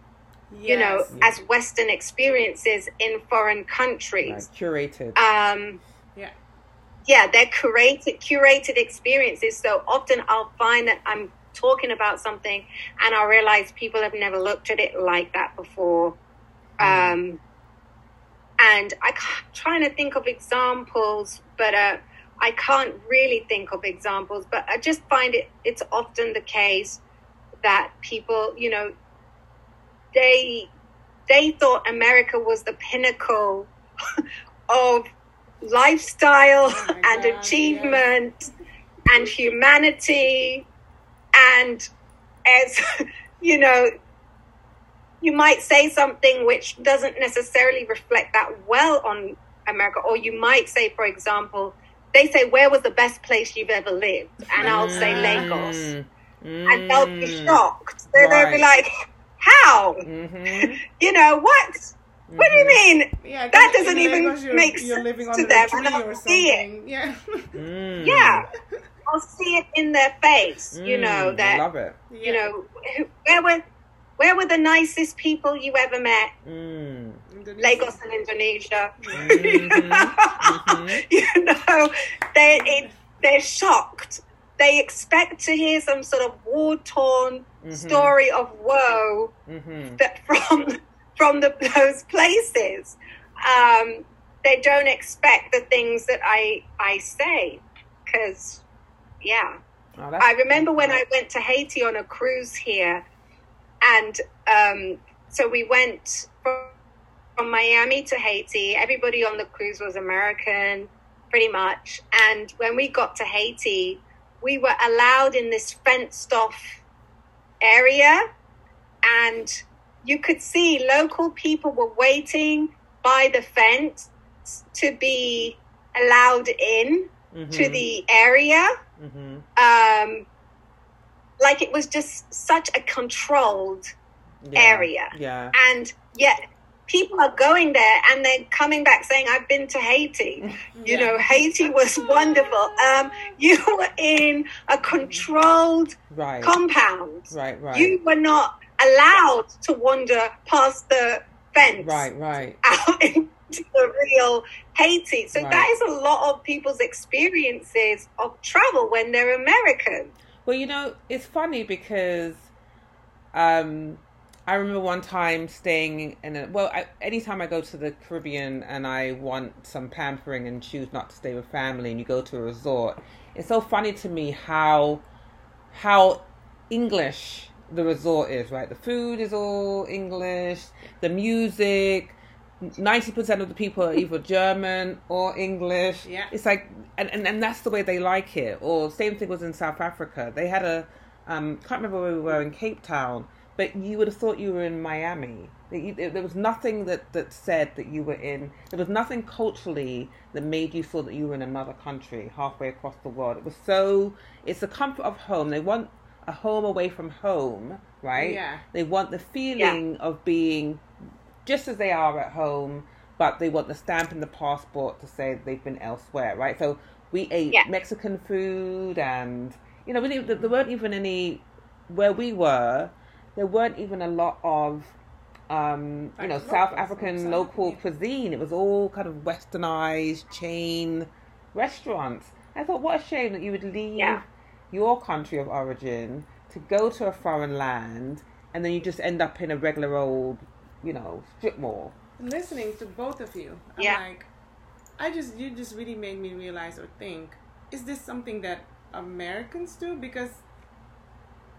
Speaker 3: you know,
Speaker 2: Yes.
Speaker 3: as Western experiences in foreign countries.
Speaker 1: Right, curated.
Speaker 3: Um,
Speaker 2: Yeah.
Speaker 3: Yeah, they're curated curated experiences. So often I'll find that I'm talking about something and I'll realize people have never looked at it like that before. Um, and I am trying to think of examples, but uh, I can't really think of examples. But I just find it it's often the case that people, you know, they they thought America was the pinnacle of lifestyle
Speaker 2: Oh
Speaker 3: and
Speaker 2: God,
Speaker 3: achievement and humanity and as you know you might say something which doesn't necessarily reflect that well on America or you might say for example they say where was the best place you've ever lived? And I'll say Lagos.
Speaker 1: Mm,
Speaker 3: and they'll be
Speaker 1: mm,
Speaker 3: shocked. They'll they'll be like how?
Speaker 1: Mhm,
Speaker 3: you know what what do you mean
Speaker 2: Yeah, 'cause
Speaker 3: That doesn't even
Speaker 2: Lagos, you're,
Speaker 3: make
Speaker 2: you're
Speaker 3: sense
Speaker 2: living
Speaker 3: to
Speaker 2: under
Speaker 3: them,
Speaker 2: a tree
Speaker 3: and I'll
Speaker 2: or
Speaker 3: see it.
Speaker 2: Yeah.
Speaker 1: mm.
Speaker 3: yeah I'll see it in their face you know
Speaker 1: Mm, I
Speaker 3: that
Speaker 1: love it.
Speaker 3: you know where were where were the nicest people you ever met
Speaker 1: Mm.
Speaker 3: Lagos and Indonesia
Speaker 1: Mhm, mhm.
Speaker 3: you know they it, they're shocked they expect to hear some sort of war torn
Speaker 1: Mhm.
Speaker 3: story of woe
Speaker 1: Mhm.
Speaker 3: that from from the, those places um, they don't expect the things that I I say because yeah
Speaker 1: Oh,
Speaker 3: I remember when I went to Haiti on a cruise here, and um, so we went from, from Miami to Haiti. Everybody on the cruise was American, pretty much. And when we got to Haiti, we were allowed in this fenced off area, and you could see local people were waiting by the fence to be allowed in to
Speaker 1: Mhm,
Speaker 3: the area
Speaker 1: mhm.
Speaker 3: um, like it was just such a controlled
Speaker 1: Yeah,
Speaker 3: area.
Speaker 1: Yeah.
Speaker 3: and yet people are going there and they're coming back saying i've been to haiti you
Speaker 2: Yeah.
Speaker 3: know haiti was wonderful um, you were in a controlled
Speaker 1: Right.
Speaker 3: compound
Speaker 1: right. Right.
Speaker 3: you were not allowed to wander past the fence
Speaker 1: right. Right.
Speaker 3: out into the real Haiti. So
Speaker 1: Right.
Speaker 3: that is a lot of people's experiences of travel when they're American.
Speaker 1: Well, you know, it's funny because um, I remember one time staying in a well, I, anytime I go to the Caribbean and I want some pampering and choose not to stay with family, and you go to a resort, it's so funny to me how how English the resort is. Right, the food is all English, the music. Ninety percent of the people are either German or English.
Speaker 2: Yeah.
Speaker 1: it's like, and, and and that's the way they like it. Or same thing was in South Africa. They had a, um, can't remember where we were in Cape Town, but you would have thought you were in Miami. There was nothing that that said that you were in. There was nothing culturally that made you feel that you were in another country halfway across the world. It was so. It's the comfort of home. They want a home away from home, right?
Speaker 2: Yeah.
Speaker 1: They want the feeling of being just as they are at home, but they want the stamp in the passport to say they've been elsewhere, right? So we ate
Speaker 3: Yeah.
Speaker 1: Mexican food, and you know, we didn't, there weren't even any where we were. There weren't even a lot of um, you know, South African local cuisine. It was all kind of westernized chain restaurants. I thought, what a shame that you would leave
Speaker 3: Yeah.
Speaker 1: Your country of origin to go to a foreign land and then you just end up in a regular old, you know, strip mall.
Speaker 2: listening to both of you, I'm
Speaker 3: Yeah.
Speaker 2: like, I just you just really made me realize or think, is this something that Americans do? Because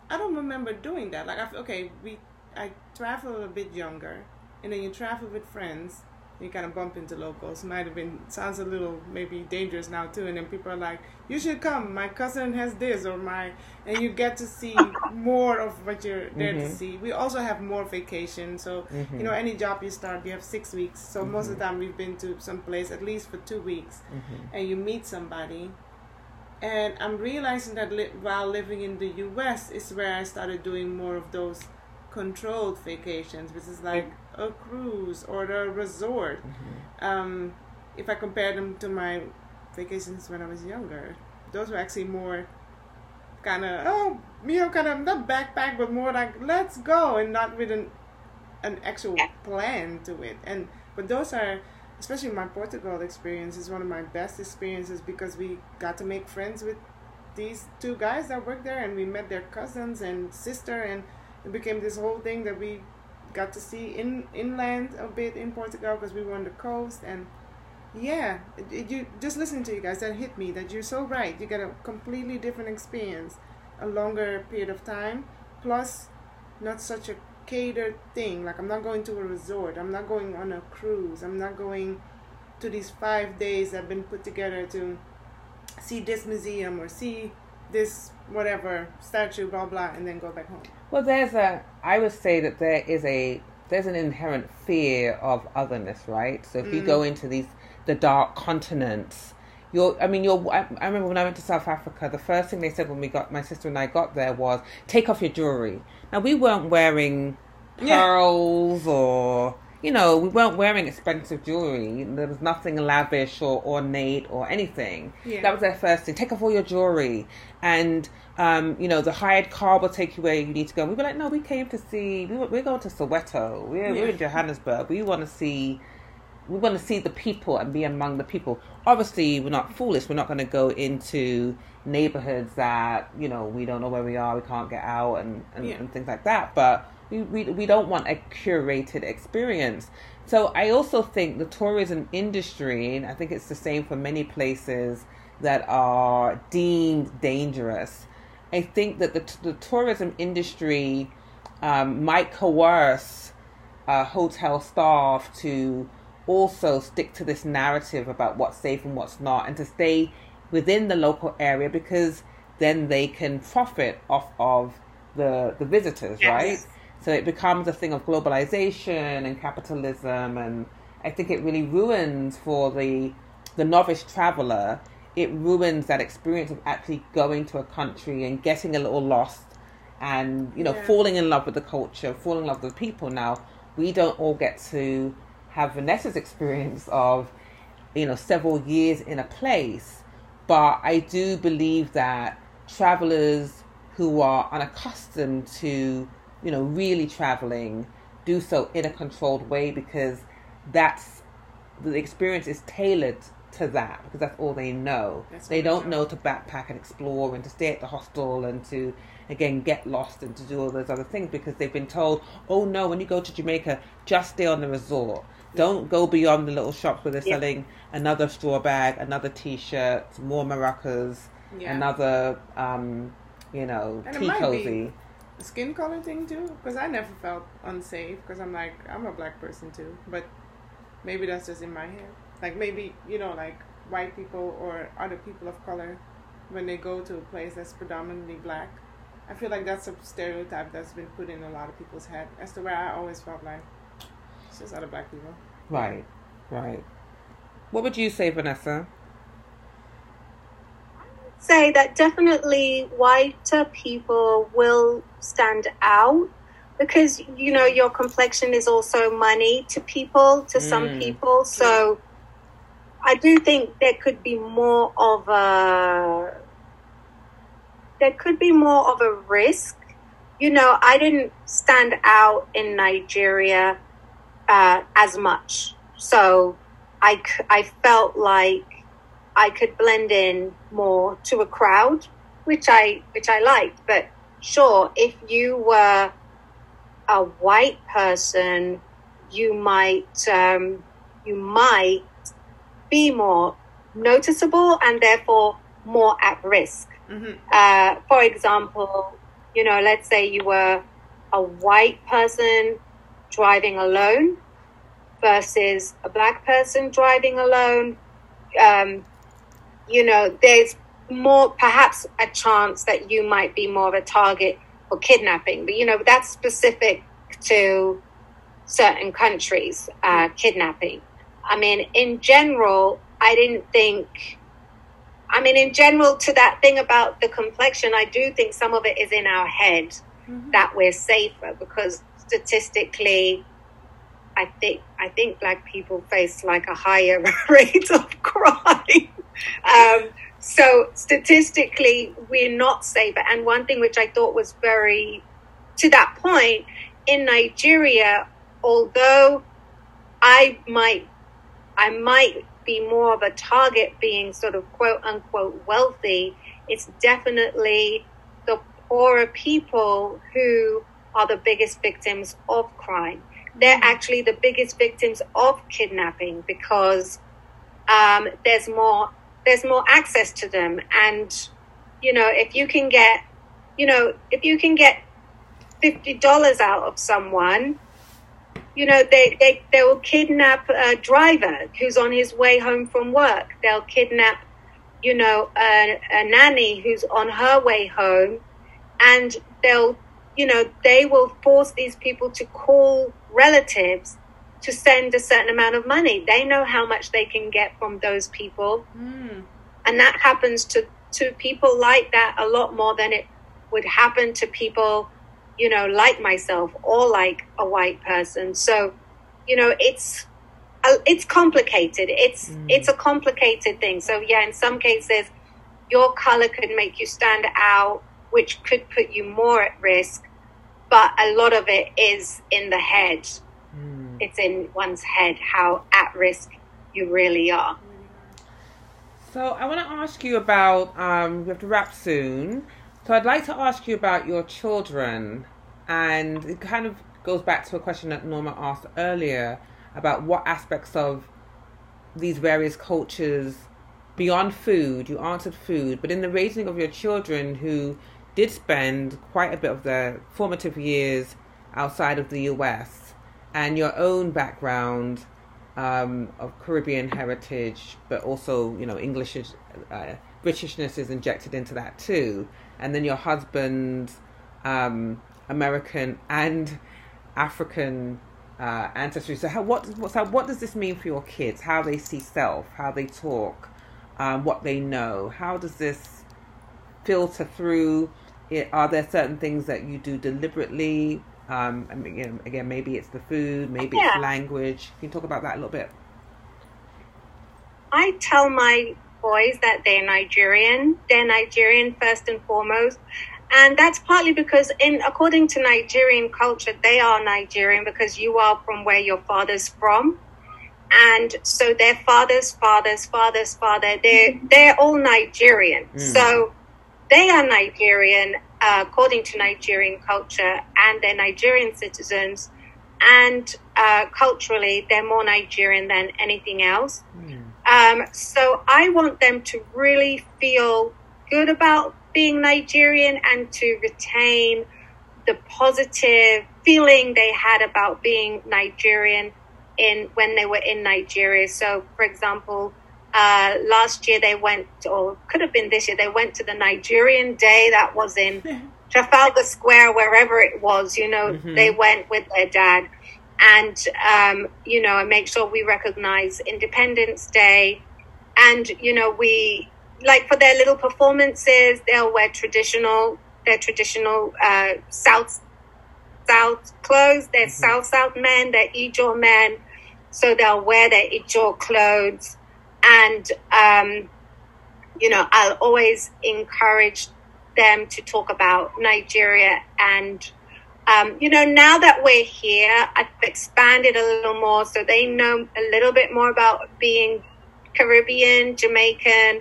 Speaker 2: I don't remember doing that. Like, I, okay, we I travel a bit younger, and then you travel with friends. You kind of bump into locals. Might have been sounds a little maybe dangerous now too. And then people are like, "You should come. My cousin has this or my," and you get to see more of what you're there to
Speaker 1: Mhm.
Speaker 2: see. We also have more vacation. So
Speaker 1: Mhm.
Speaker 2: you know, any job you start, you have six weeks. So most of the time, we've been to some place at least for two weeks,
Speaker 1: Mm-hmm.
Speaker 2: and you meet somebody. And I'm realizing that li- while living in the U.S. is where I started doing more of those controlled vacations, which is like a cruise or a resort. Um, if I compare them to my vacations when I was younger, those were actually more kind of oh, you know, kind of not backpack, but more like let's go, and not with an an actual plan to it. And but those are, especially my Portugal experience, is one of my best experiences because we got to make friends with these two guys that work there, and we met their cousins and sister, and it became this whole thing that we got to see in inland a bit in Portugal because we were on the coast and yeah it, it- you just listening to you guys that hit me that you're so right you get a completely different experience a longer period of time plus not such a catered thing like i'm not going to a resort i'm not going on a cruise i'm not going to these five days that have been put together to see this museum or see this whatever statue blah blah and then go back home
Speaker 1: Well, there's a. I would say that there is a. There's an inherent fear of otherness, right? So if you go mm. into these the dark continents, you're. I mean, you're. I, I remember when I went to South Africa, the first thing they said when we got my sister and I got there was take off your jewelry. Now we weren't wearing
Speaker 2: Yeah.
Speaker 1: pearls or you know we weren't wearing expensive jewelry. There was nothing lavish or ornate or anything.
Speaker 2: Yeah.
Speaker 1: That was their first thing. Take off all your jewelry and um, you know, the hired car will take you where you need to go. We were like, no, we came to see. We were, we're going to Soweto. We're, we're in Johannesburg. We want to see. We want to see the people and be among the people. Obviously, we're not foolish. We're not going to go into neighborhoods that you know we don't know where we are. We can't get out and and,
Speaker 2: Yeah.
Speaker 1: and things like that. But we, we we don't want a curated experience. So I also think the tourism industry, and I think it's the same for many places that are deemed dangerous. I think that the, the tourism industry um, might coerce uh, hotel staff to also stick to this narrative about what's safe and what's not, and to stay within the local area because then they can profit off of the the visitors,
Speaker 3: Yes.
Speaker 1: right? So it becomes a thing of globalization and capitalism, and I think it really ruins for the the novice traveler. It ruins that experience of actually going to a country and getting a little lost, and you know,
Speaker 2: Yeah.
Speaker 1: falling in love with the culture, falling in love with the people. Now we don't all get to have Vanessa's experience of you know several years in a place, but I do believe that travelers who are unaccustomed to you know really traveling do so in a controlled way because that's the experience is tailored to that because that's all they know.
Speaker 2: That's
Speaker 1: they don't
Speaker 2: know.
Speaker 1: to backpack and explore and to stay at the hostel and to again get lost and to do all those other things because they've been told, oh no, when you go to Jamaica, just stay on the resort. Don't go beyond the little shops where they're
Speaker 3: Yeah.
Speaker 1: selling another straw bag, another T-shirt, more maracas,
Speaker 2: Yeah.
Speaker 1: another, um, you know,
Speaker 2: And
Speaker 1: tea cozy.
Speaker 2: Skin color thing too? Because i never felt unsafe because i'm like i'm a black person too but maybe that's just in my head like maybe you know like white people or other people of color when they go to a place that's predominantly black i feel like that's a stereotype that's been put in a lot of people's head. As to where i always felt like. It's just other black people.
Speaker 1: Right, right. What would you say, Vanessa?
Speaker 3: Say that definitely whiter people will stand out because you know your complexion is also money to people to some
Speaker 1: Mm.
Speaker 3: people so i do think there could be more of a there could be more of a risk you know, I didn't stand out in Nigeria uh, as much. So I, I felt like I could blend in more to a crowd, which I which I liked. But sure, if you were a white person, you might um, you might be more noticeable and therefore more at risk. Mm-hmm. Uh, for example, you know, let's say you were a white person driving alone versus a black person driving alone. Um, you know, there's more, perhaps a chance that you might be more of a target for kidnapping. But, you know, that's specific to certain countries, uh, kidnapping. I mean, in general, I didn't think. I mean, in general, to that thing about the complexion, I do think some of it is in our head mm-hmm. that we're safer because statistically, I think I think black people face like a higher rate of crime. Um, so statistically, we're not safer. And one thing which I thought was very, to that point, in Nigeria, although I might, I might be more of a target being sort of quote unquote wealthy, it's definitely the poorer people who are the biggest victims of crime. They're mm-hmm. actually the biggest victims of kidnapping because um, there's more there's more access to them, and you know if you can get you know if you can get fifty dollars out of someone, you know, they, they, they will kidnap a driver who's on his way home from work. They'll kidnap, you know, a, a nanny who's on her way home. And they'll, you know, they will force these people to call relatives to send a certain amount of money. They know how much they can get from those people. Mm. And that happens to, to people like that a lot more than it would happen to people you know, like myself or like a white person. So, you know, it's uh, it's complicated. It's mm. it's a complicated thing. So yeah, in some cases, your color could make you stand out, which could put you more at risk. But a lot of it is in the head. Mm. It's in one's head how at risk you really are.
Speaker 1: So I want to ask you about. Um, we have to wrap soon. So I'd like to ask you about your children, and it kind of goes back to a question that Norma asked earlier about what aspects of these various cultures beyond food. You answered food, but in the raising of your children who did spend quite a bit of their formative years outside of the US, and your own background um, of Caribbean heritage, but also you know English, uh, Britishness is injected into that too and then your husband's um, American and African uh, ancestry. So, how what so what does this mean for your kids? How they see self, how they talk, um, what they know. How does this filter through? It, are there certain things that you do deliberately? Um, and again, again, maybe it's the food, maybe yeah. it's language. Can you talk about that a little bit?
Speaker 3: I tell my boys that they're Nigerian. They're Nigerian first and foremost. And that's partly because in according to Nigerian culture, they are Nigerian because you are from where your father's from. And so their father's father's father's father, they're they're all Nigerian. Mm. So they are Nigerian uh, according to Nigerian culture and they're Nigerian citizens and uh, culturally they're more Nigerian than anything else. Mm. Um, so I want them to really feel good about being Nigerian and to retain the positive feeling they had about being Nigerian in when they were in Nigeria. So, for example, uh, last year they went, or could have been this year, they went to the Nigerian Day that was in Trafalgar Square, wherever it was. You know, mm-hmm. they went with their dad and um, you know and make sure we recognize independence day and you know we like for their little performances they'll wear traditional their traditional uh, south south clothes they're mm-hmm. south south men they're ijaw men so they'll wear their ijaw clothes and um, you know i'll always encourage them to talk about Nigeria and um, you know, now that we're here, I've expanded a little more so they know a little bit more about being Caribbean, Jamaican.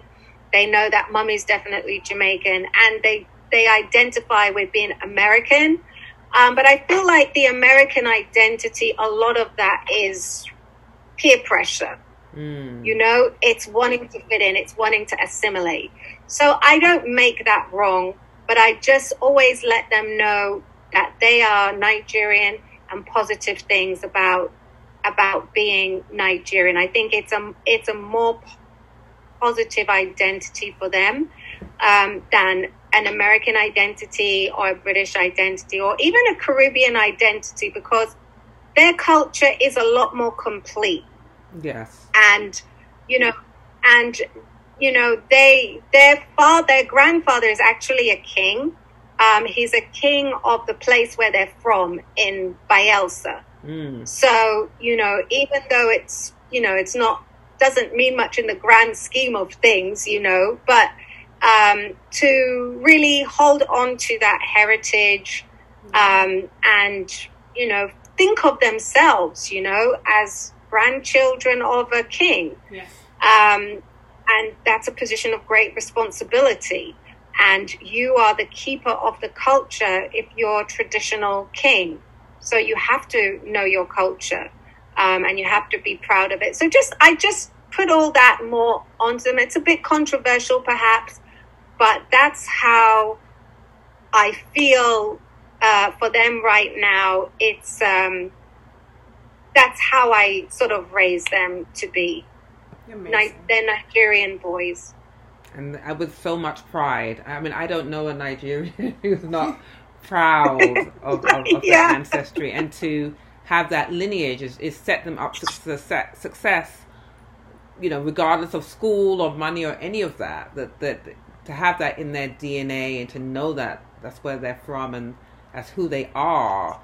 Speaker 3: They know that mummy's definitely Jamaican and they, they identify with being American. Um, but I feel like the American identity, a lot of that is peer pressure.
Speaker 1: Mm.
Speaker 3: You know, it's wanting to fit in, it's wanting to assimilate. So I don't make that wrong, but I just always let them know that they are Nigerian and positive things about about being Nigerian. I think it's a it's a more positive identity for them um, than an American identity or a British identity or even a Caribbean identity because their culture is a lot more complete.
Speaker 1: Yes.
Speaker 3: And you know, and you know, they their father, their grandfather is actually a king um, he's a king of the place where they're from in Bayelsa.
Speaker 1: Mm.
Speaker 3: So, you know, even though it's, you know, it's not, doesn't mean much in the grand scheme of things, you know, but um, to really hold on to that heritage um, and, you know, think of themselves, you know, as grandchildren of a king.
Speaker 2: Yes.
Speaker 3: Um, and that's a position of great responsibility and you are the keeper of the culture if you're traditional king. So you have to know your culture, um, and you have to be proud of it. So just I just put all that more onto them. It's a bit controversial, perhaps, but that's how I feel uh, for them right now. It's um, that's how I sort of raise them to be. Ni- they're Nigerian boys
Speaker 1: and with so much pride. I mean, I don't know a Nigerian who's not proud of, of, of yeah. their ancestry, and to have that lineage is, is set them up to success, success. You know, regardless of school or money or any of that, that that to have that in their DNA and to know that that's where they're from and that's who they are,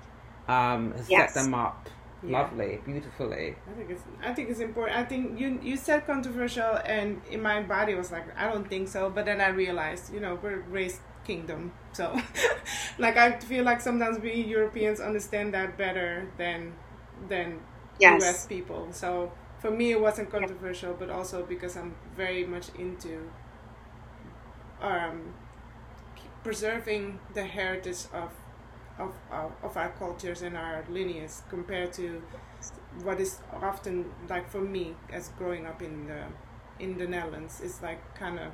Speaker 1: um, has yes. set them up yeah. lovely, beautifully.
Speaker 2: I think it's I think it's important. I think you you said controversial, and in my body was like I don't think so. But then I realized, you know, we're raised kingdom, so like I feel like sometimes we Europeans understand that better than than
Speaker 3: yes.
Speaker 2: U.S. people. So for me, it wasn't controversial, but also because I'm very much into um, preserving the heritage of of, of, of our cultures and our lineage compared to what is often like for me as growing up in the in the Netherlands is like kind of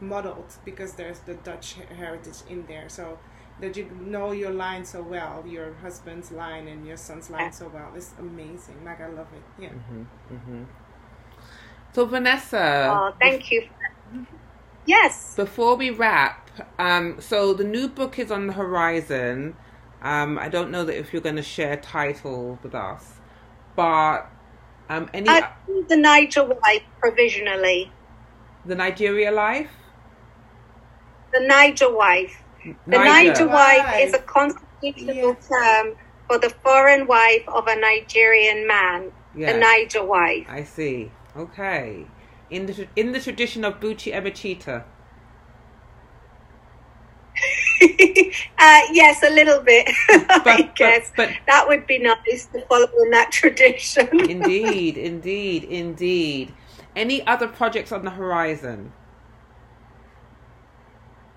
Speaker 2: muddled because there's the Dutch heritage in there. So that you know your line so well your husband's line and your son's line so well it's amazing. Like I love it. Yeah.
Speaker 1: Mm-hmm, mm-hmm. so Vanessa
Speaker 3: oh thank you. Yes.
Speaker 1: before we wrap um, so the new book is on the horizon um, I don't know that if you're going to share title with us, but um, any
Speaker 3: I the Niger wife provisionally.
Speaker 1: The Nigeria life.
Speaker 3: The Niger wife. The Niger, Niger wife is a constitutional yes. term for the foreign wife of a Nigerian man. Yes. The Niger wife.
Speaker 1: I see. Okay. In the in the tradition of Buchi Emecheta.
Speaker 3: uh, yes, a little bit. But, I guess but, but, that would be nice to follow in that tradition.
Speaker 1: indeed, indeed, indeed. Any other projects on the horizon?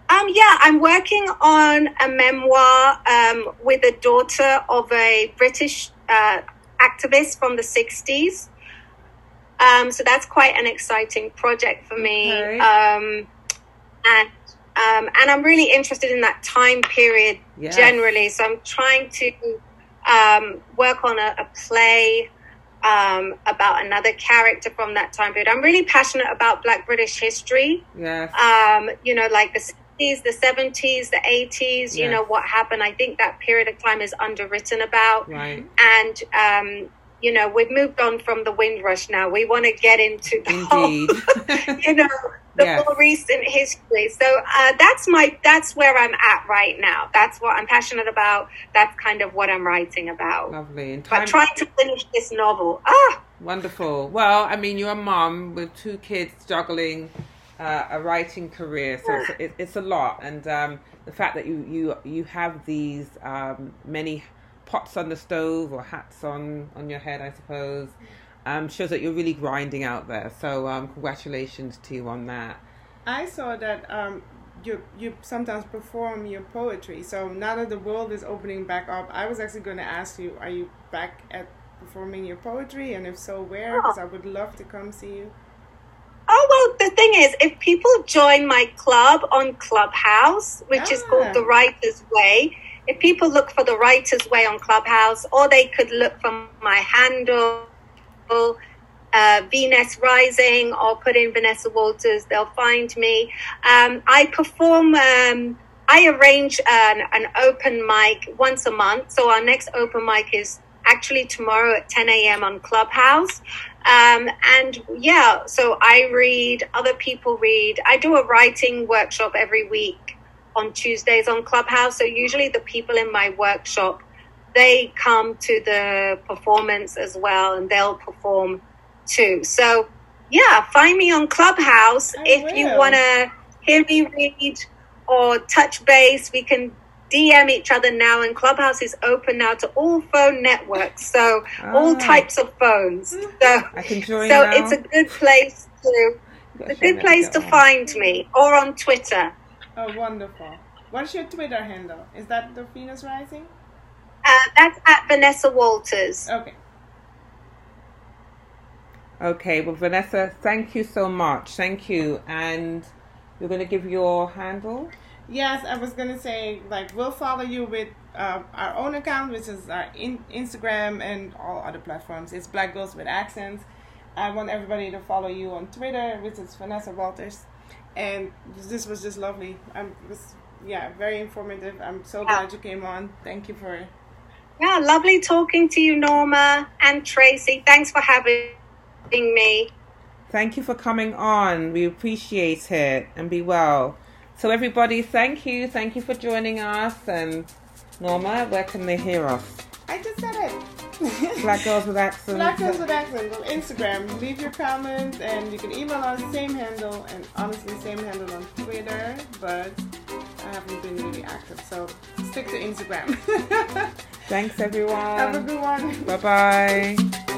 Speaker 3: Um, yeah, I'm working on a memoir um, with a daughter of a British uh, activist from the 60s. Um, so that's quite an exciting project for me. Okay. Um, and um, and I'm really interested in that time period yes. generally. So I'm trying to um, work on a, a play um, about another character from that time period. I'm really passionate about Black British history.
Speaker 1: Yes.
Speaker 3: Um, you know, like the 60s, the 70s, the 80s, yes. you know, what happened. I think that period of time is underwritten about.
Speaker 1: Right.
Speaker 3: And, um, you know, we've moved on from the Windrush now. We want to get into the Indeed. whole, you know, the yes. more recent history. So uh, that's my that's where I'm at right now. That's what I'm passionate about. That's kind of what I'm writing about.
Speaker 1: Lovely.
Speaker 3: And time- but trying to finish this novel. Ah,
Speaker 1: wonderful. Well, I mean, you're a mom with two kids juggling uh, a writing career, so it's, it, it's a lot, and um, the fact that you you you have these um, many pots on the stove or hats on on your head, I suppose, um, shows that you're really grinding out there. So um, congratulations to you on that.
Speaker 2: I saw that um, you you sometimes perform your poetry. So now that the world is opening back up, I was actually going to ask you: Are you back at performing your poetry, and if so, where? Because I would love to come see you.
Speaker 3: Oh well, the thing is, if people join my club on Clubhouse, which is
Speaker 2: Ah.
Speaker 3: called the Writers Way, if people look for the Writers Way on Clubhouse, or they could look for my handle, uh, Venus Rising, or put in Vanessa Walters, they'll find me. Um, I perform. Um, I arrange an, an open mic once a month. So our next open mic is actually tomorrow at 10 a.m. on Clubhouse. Um, and yeah, so I read, other people read. I do a writing workshop every week on Tuesdays on Clubhouse. So usually the people in my workshop, they come to the performance as well and they'll perform too. So yeah, find me on Clubhouse
Speaker 2: I
Speaker 3: if you want to hear me read or touch base. We can DM each other now, and Clubhouse is open now to all phone networks, so all
Speaker 1: Ah.
Speaker 3: types of phones. So,
Speaker 1: I can join
Speaker 3: so
Speaker 1: now.
Speaker 3: it's a good place to a good place to find me, or on Twitter.
Speaker 2: Oh, wonderful. What's your Twitter handle? Is that the Venus Rising?
Speaker 3: Uh, that's at Vanessa Walters.
Speaker 2: Okay.
Speaker 1: Okay, well, Vanessa, thank you so much. Thank you. And you're going to give your handle?
Speaker 2: Yes, I was gonna say like we'll follow you with uh, our own account, which is our in- Instagram and all other platforms. It's Black Girls with Accents. I want everybody to follow you on Twitter, which is Vanessa Walters. And this was just lovely. I'm was yeah very informative. I'm so glad you came on. Thank you for
Speaker 3: Yeah, lovely talking to you, Norma and Tracy. Thanks for having me.
Speaker 1: Thank you for coming on. We appreciate it and be well. So, everybody, thank you. Thank you for joining us. And Norma, where can they hear us?
Speaker 2: I just said it.
Speaker 1: Black Girls with Accents.
Speaker 2: Black Girls with Accents on Instagram. Leave your comments and you can email us, same handle, and honestly, same handle on Twitter, but I haven't been really active, so stick to Instagram.
Speaker 1: Thanks, everyone.
Speaker 2: Have a good one.
Speaker 1: Bye bye.